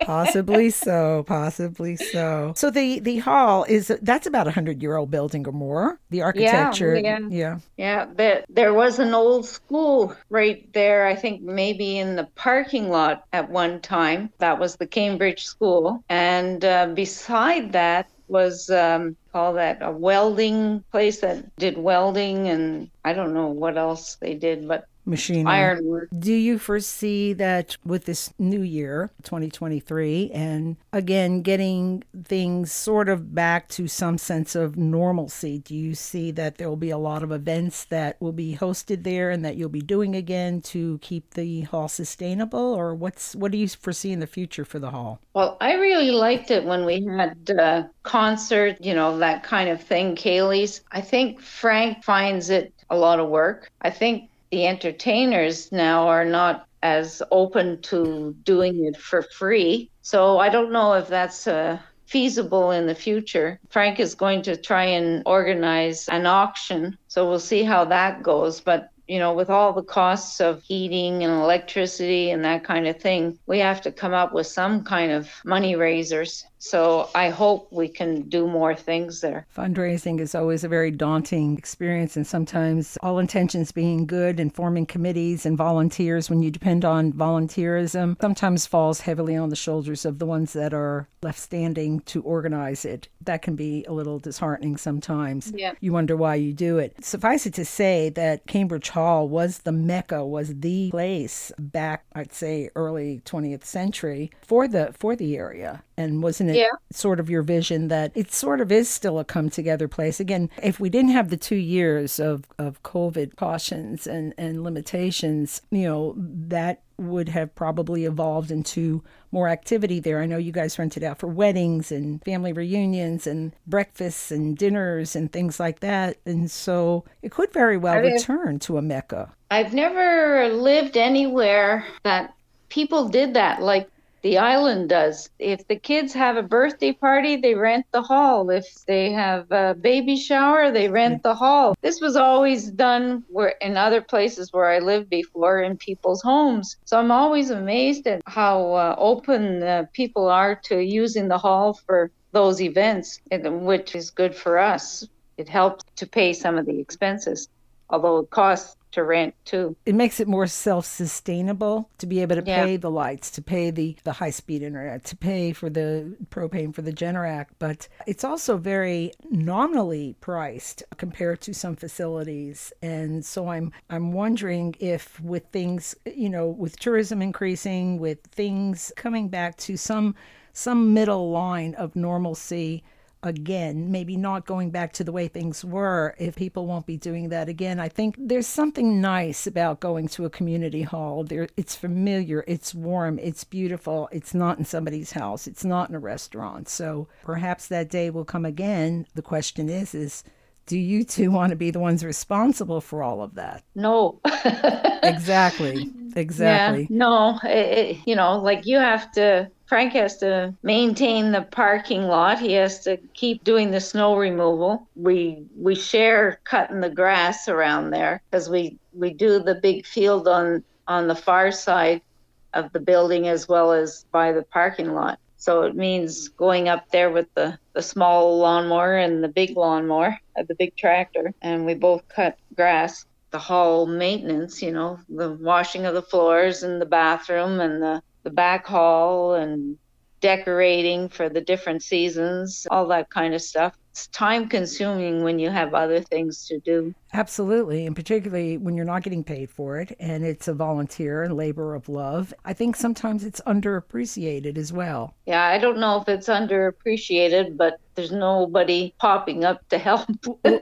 Speaker 1: Possibly so possibly so so the the hall is that's about a hundred year old building or more the architecture
Speaker 2: yeah.
Speaker 1: yeah
Speaker 2: Yeah, there, there was an old school right there, I think maybe in the parking lot at one time. That was the Cambridge School. And uh, beside that was, um, call that a welding place that did welding and I don't know what else they did, but
Speaker 1: machinery
Speaker 2: ironwork.
Speaker 1: do you foresee that with this new year 2023 and again getting things sort of back to some sense of normalcy do you see that there will be a lot of events that will be hosted there and that you'll be doing again to keep the hall sustainable or what's what do you foresee in the future for the hall
Speaker 2: Well, I really liked it when we had uh, concert, you know, that kind of thing, ceilidhs. I think Frank finds it a lot of work. I think the entertainers now are not as open to doing it for free. So I don't know if that's uh, feasible in the future. Frank is going to try and organize an auction. So we'll see how that goes. But you know, with all the costs of heating and electricity and that kind of thing, we have to come up with some kind of money raisers. So I hope we can do more things there.
Speaker 1: Fundraising is always a very daunting experience, and sometimes all intentions being good and forming committees and volunteers, when you depend on volunteerism, sometimes falls heavily on the shoulders of the ones that are left standing to organize it. That can be a little disheartening sometimes.
Speaker 2: Yeah.
Speaker 1: You wonder why you do it. Suffice it to say that Cambridge Hall was the mecca, was the place back, I'd say, early 20th century for the for the area and was an isn't it?
Speaker 2: Yeah.
Speaker 1: Sort of your vision that it sort of is still a come together place. Again, if we didn't have the two years of, of COVID cautions and, and limitations, you know, that would have probably evolved into more activity there. I know you guys rented out for weddings and family reunions and breakfasts and dinners and things like that. And so it could very well
Speaker 2: I mean-
Speaker 1: return to a mecca.
Speaker 2: I've never lived anywhere that people did that like the island does. If the kids have a birthday party, they rent the hall. If they have a baby shower, they rent the hall. This was always done where in other places where I lived before in people's homes. So I'm always amazed at how uh, open uh, people are to using the hall for those events, which is good for us. It helps to pay some of the expenses, although it costs to rent too.
Speaker 1: it makes it more self-sustainable to be able to
Speaker 2: Yeah.
Speaker 1: pay the lights to pay the the high-speed internet to pay for the propane for the generac but it's also very nominally priced compared to some facilities and so i'm i'm wondering if with things you know with tourism increasing with things coming back to some some middle line of normalcy again, maybe not going back to the way things were, if people won't be doing that again. I think there's something nice about going to a community hall. There it's familiar, it's warm, it's beautiful. It's not in somebody's house. It's not in a restaurant. So perhaps that day will come again. The question is is do you two want to be the ones responsible for all of that?
Speaker 2: No.
Speaker 1: Exactly. Exactly.
Speaker 2: Yeah, no, it, you know, like you have to, Frank has to maintain the parking lot. He has to keep doing the snow removal. We we share cutting the grass around there because we we do the big field on on the far side of the building as well as by the parking lot. So it means going up there with the, the small lawnmower and the big lawnmower, uh, the big tractor, and we both cut grass the hall maintenance, you know, the washing of the floors and the bathroom and the, the back hall and decorating for the different seasons, all that kind of stuff. It's time consuming when you have other things to do.
Speaker 1: Absolutely, and particularly when you're not getting paid for it and it's a volunteer and labor of love. I think sometimes it's underappreciated as well.
Speaker 2: Yeah, I don't know if it's underappreciated, but there's nobody popping up to help.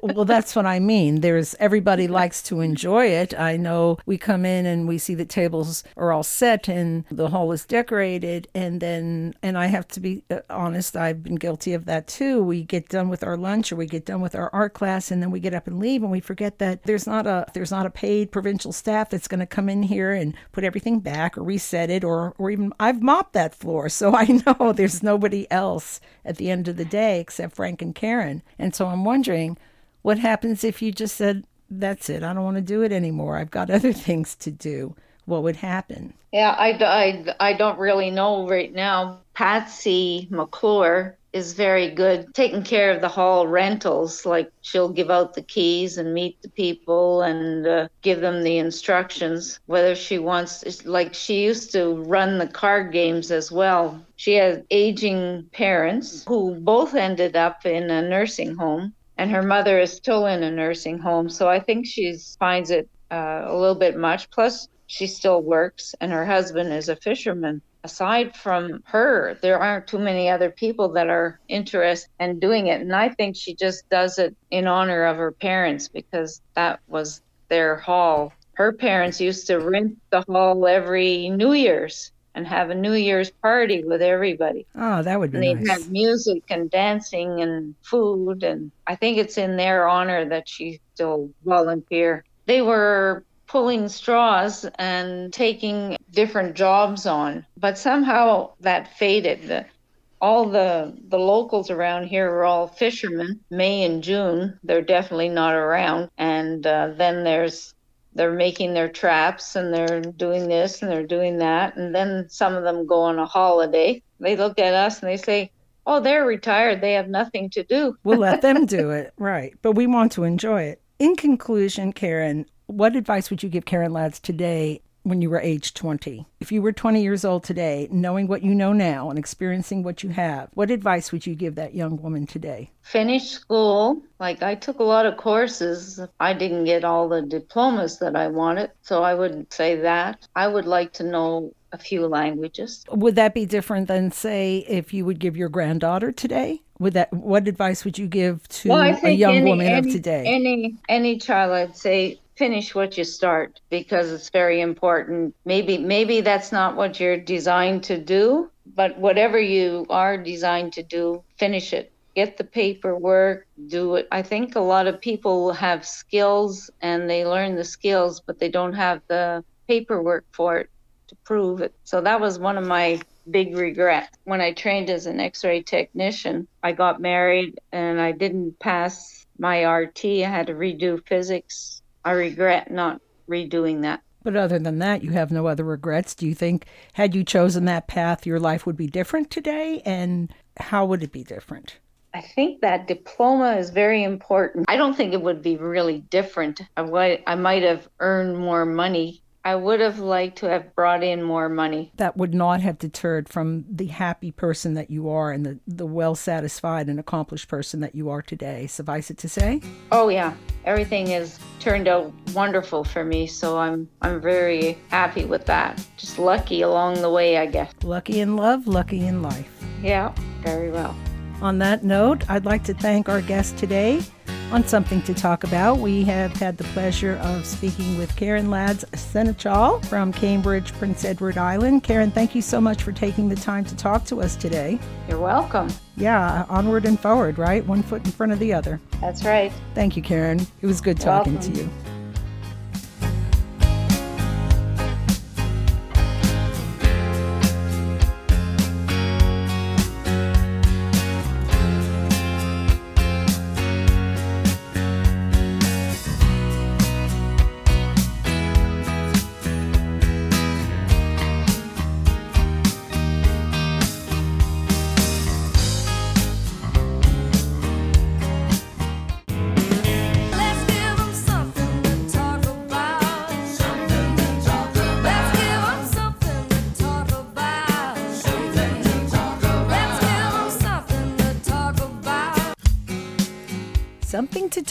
Speaker 1: well, that's what I mean. There's everybody likes to enjoy it. I know we come in and we see the tables are all set and the hall is decorated, and then and I have to be uh, honest, I've been guilty of that too. We get done with our lunch or we get done with our art class, and then we get up and leave, and we forget that there's not a there's not a paid provincial staff that's going to come in here and put everything back or reset it or or even I've mopped that floor, so I know there's nobody else at the end of the day except Frank and Caron. And so I'm wondering what happens if you just said, That's it, I don't want to do it anymore. I've got other things to do. What would happen?
Speaker 2: Yeah, I, I, I don't really know right now. Patsy McClure is very good taking care of the hall rentals. Like she'll give out the keys and meet the people and uh, give them the instructions. Whether she wants, like she used to run the card games as well. She has aging parents who both ended up in a nursing home, and her mother is still in a nursing home. So I think she finds it uh, a little bit much. Plus, she still works and her husband is a fisherman aside from her there aren't too many other people that are interested in doing it. And i think she just does it in honor of her parents because that was their hall. Her parents used to rent the hall every new year's and have a new year's party with everybody.
Speaker 1: Oh, that would be
Speaker 2: and they'd
Speaker 1: nice.
Speaker 2: have music and dancing and food. And i think it's in their honor that she still volunteer. They were pulling straws and taking different jobs on but somehow that faded. The, all the the locals around here are all fishermen may and june. They're definitely not around. And uh, then there's they're making their traps and they're doing this and they're doing that. And then some of them go on a holiday. They look at us and they say oh they're retired. They have nothing to do.
Speaker 1: We'll let them do it. Right. But we want to enjoy it. In conclusion, Caron, what advice would you give Caron Ladds today when you were age 20? If you were 20 years old today, knowing what you know now and experiencing what you have, what advice would you give that young woman today?
Speaker 2: finish school. Like I took a lot of courses. I didn't get all the diplomas that I wanted. So I would say that. I would like to know a few languages.
Speaker 1: Would that be different than, say, if you would give your granddaughter today? Would that? What advice would you give to
Speaker 2: Well,
Speaker 1: a young
Speaker 2: any,
Speaker 1: woman
Speaker 2: any,
Speaker 1: of today?
Speaker 2: Any any child, I'd say, finish what you start because it's very important. Maybe maybe that's not what you're designed to do, but whatever you are designed to do, finish it. Get the paperwork, do it. I think a lot of people have skills and they learn the skills, but they don't have the paperwork for it to prove it. So that was one of my big regrets. When I trained as an x ray technician, I got married and I didn't pass my RT. I had to redo physics. I regret not redoing that.
Speaker 1: But other than that, you have no other regrets. Do you think, had you chosen that path, your life would be different today? And how would it be different?
Speaker 2: I think that diploma is very important. I don't think it would be really different. I, might have earned more money. I would have liked to have brought in more money.
Speaker 1: That would not have deterred from the happy person that you are and the, the well satisfied and accomplished person that you are today. Suffice it to say?
Speaker 2: Oh yeah, everything has turned out wonderful for me, so I'm I'm very happy with that. Just lucky along the way, I guess.
Speaker 1: Lucky in love, lucky in life.
Speaker 2: Yeah, very well.
Speaker 1: On that note, I'd like to thank our guest today on Something to Talk About. We have had the pleasure of speaking with Caron Ladds Senechal from Cambridge, Prince Edward Island. Caron, thank you so much for taking the time to talk to us today.
Speaker 2: You're welcome.
Speaker 1: Yeah, onward and forward, right? One foot in front of the other.
Speaker 2: That's right.
Speaker 1: Thank you, Caron. It was good talking
Speaker 2: Welcome.
Speaker 1: to you.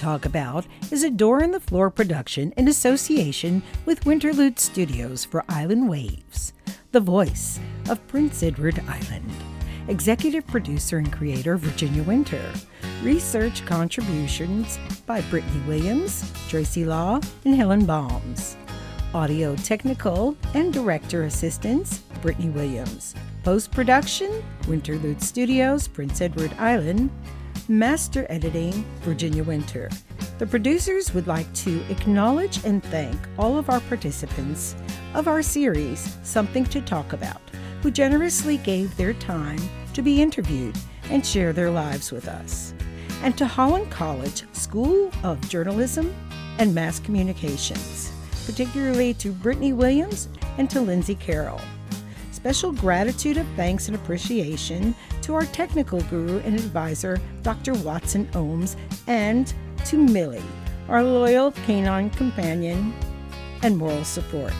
Speaker 1: Talk About is a door in the floor production in association with Winterlude Studios for Island Waves, the voice of Prince Edward Island. Executive producer and creator Virginia Winter. Research contributions by Brittany Williams, Tracy Law, and Helen Balms. Audio technical and director assistance Brittany Williams. Post production Winterlude Studios, Prince Edward Island. Master editing Virginia Winter. The producers would like to acknowledge and thank all of our participants of our series, Something to Talk About, who generously gave their time to be interviewed and share their lives with us. And to Holland College School of Journalism and Mass Communications, particularly to Brittany Williams and to Lindsay Carroll. Special gratitude of thanks and appreciation to our technical guru and advisor, Dr. Watson Ohms, and to Millie, our loyal canine companion and moral support.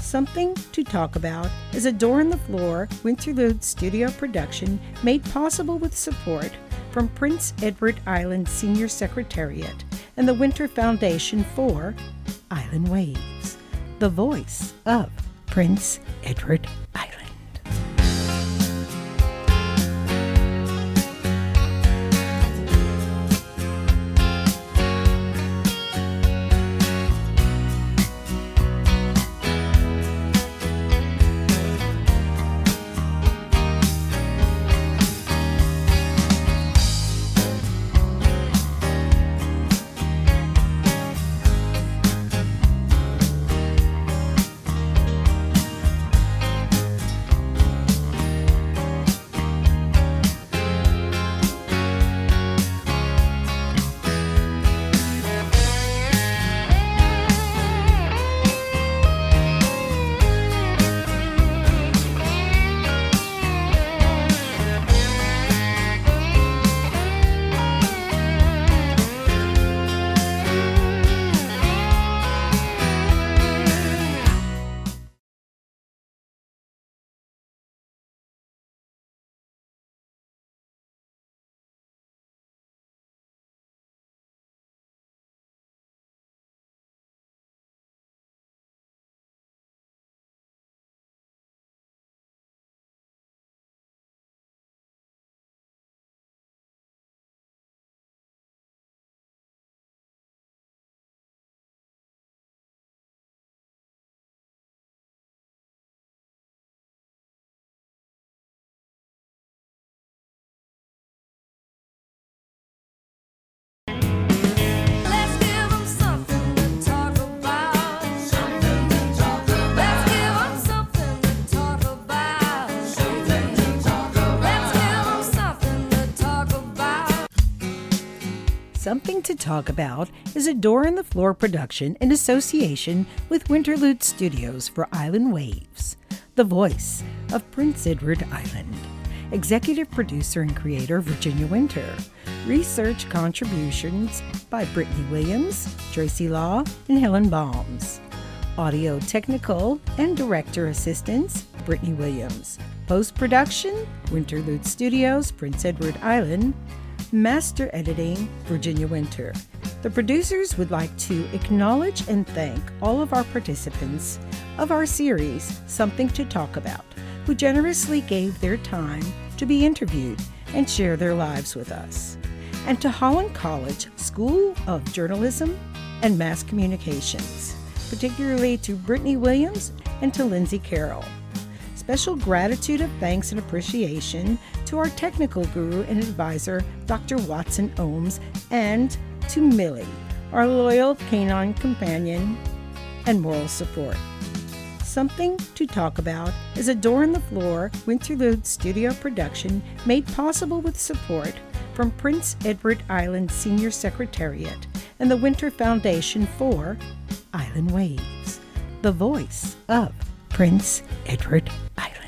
Speaker 1: Something to Talk About is a door in the floor Winterlude studio production made possible with support from Prince Edward Island Senior Secretariat and the Winter Foundation for Island Waves, the voice of Prince Edward Island. To Talk About is a door in the floor production in association with Winterlude Studios for Island Waves, the voice of Prince Edward Island. Executive producer and creator Virginia Winter. Research contributions by Brittany Williams, Tracy Law, and Helen Balms. Audio technical and director assistance Brittany Williams. Post production Winterlude Studios, Prince Edward Island. Master editing Virginia Winter. The producers would like to acknowledge and thank all of our participants of our series, Something to Talk About, who generously gave their time to be interviewed and share their lives with us. And to Holland College School of Journalism and Mass Communications, particularly to Brittany Williams and to Lindsay Carroll. Special gratitude of thanks and appreciation to our technical guru and advisor, Dr. Watson Ohms, and to Millie, our loyal canine companion and moral support. Something to Talk About is a door in the floor Winterlude studio production made possible with support from Prince Edward Island Senior Secretariat and the Winter Foundation for Island Waves, the voice of Prince Edward Island.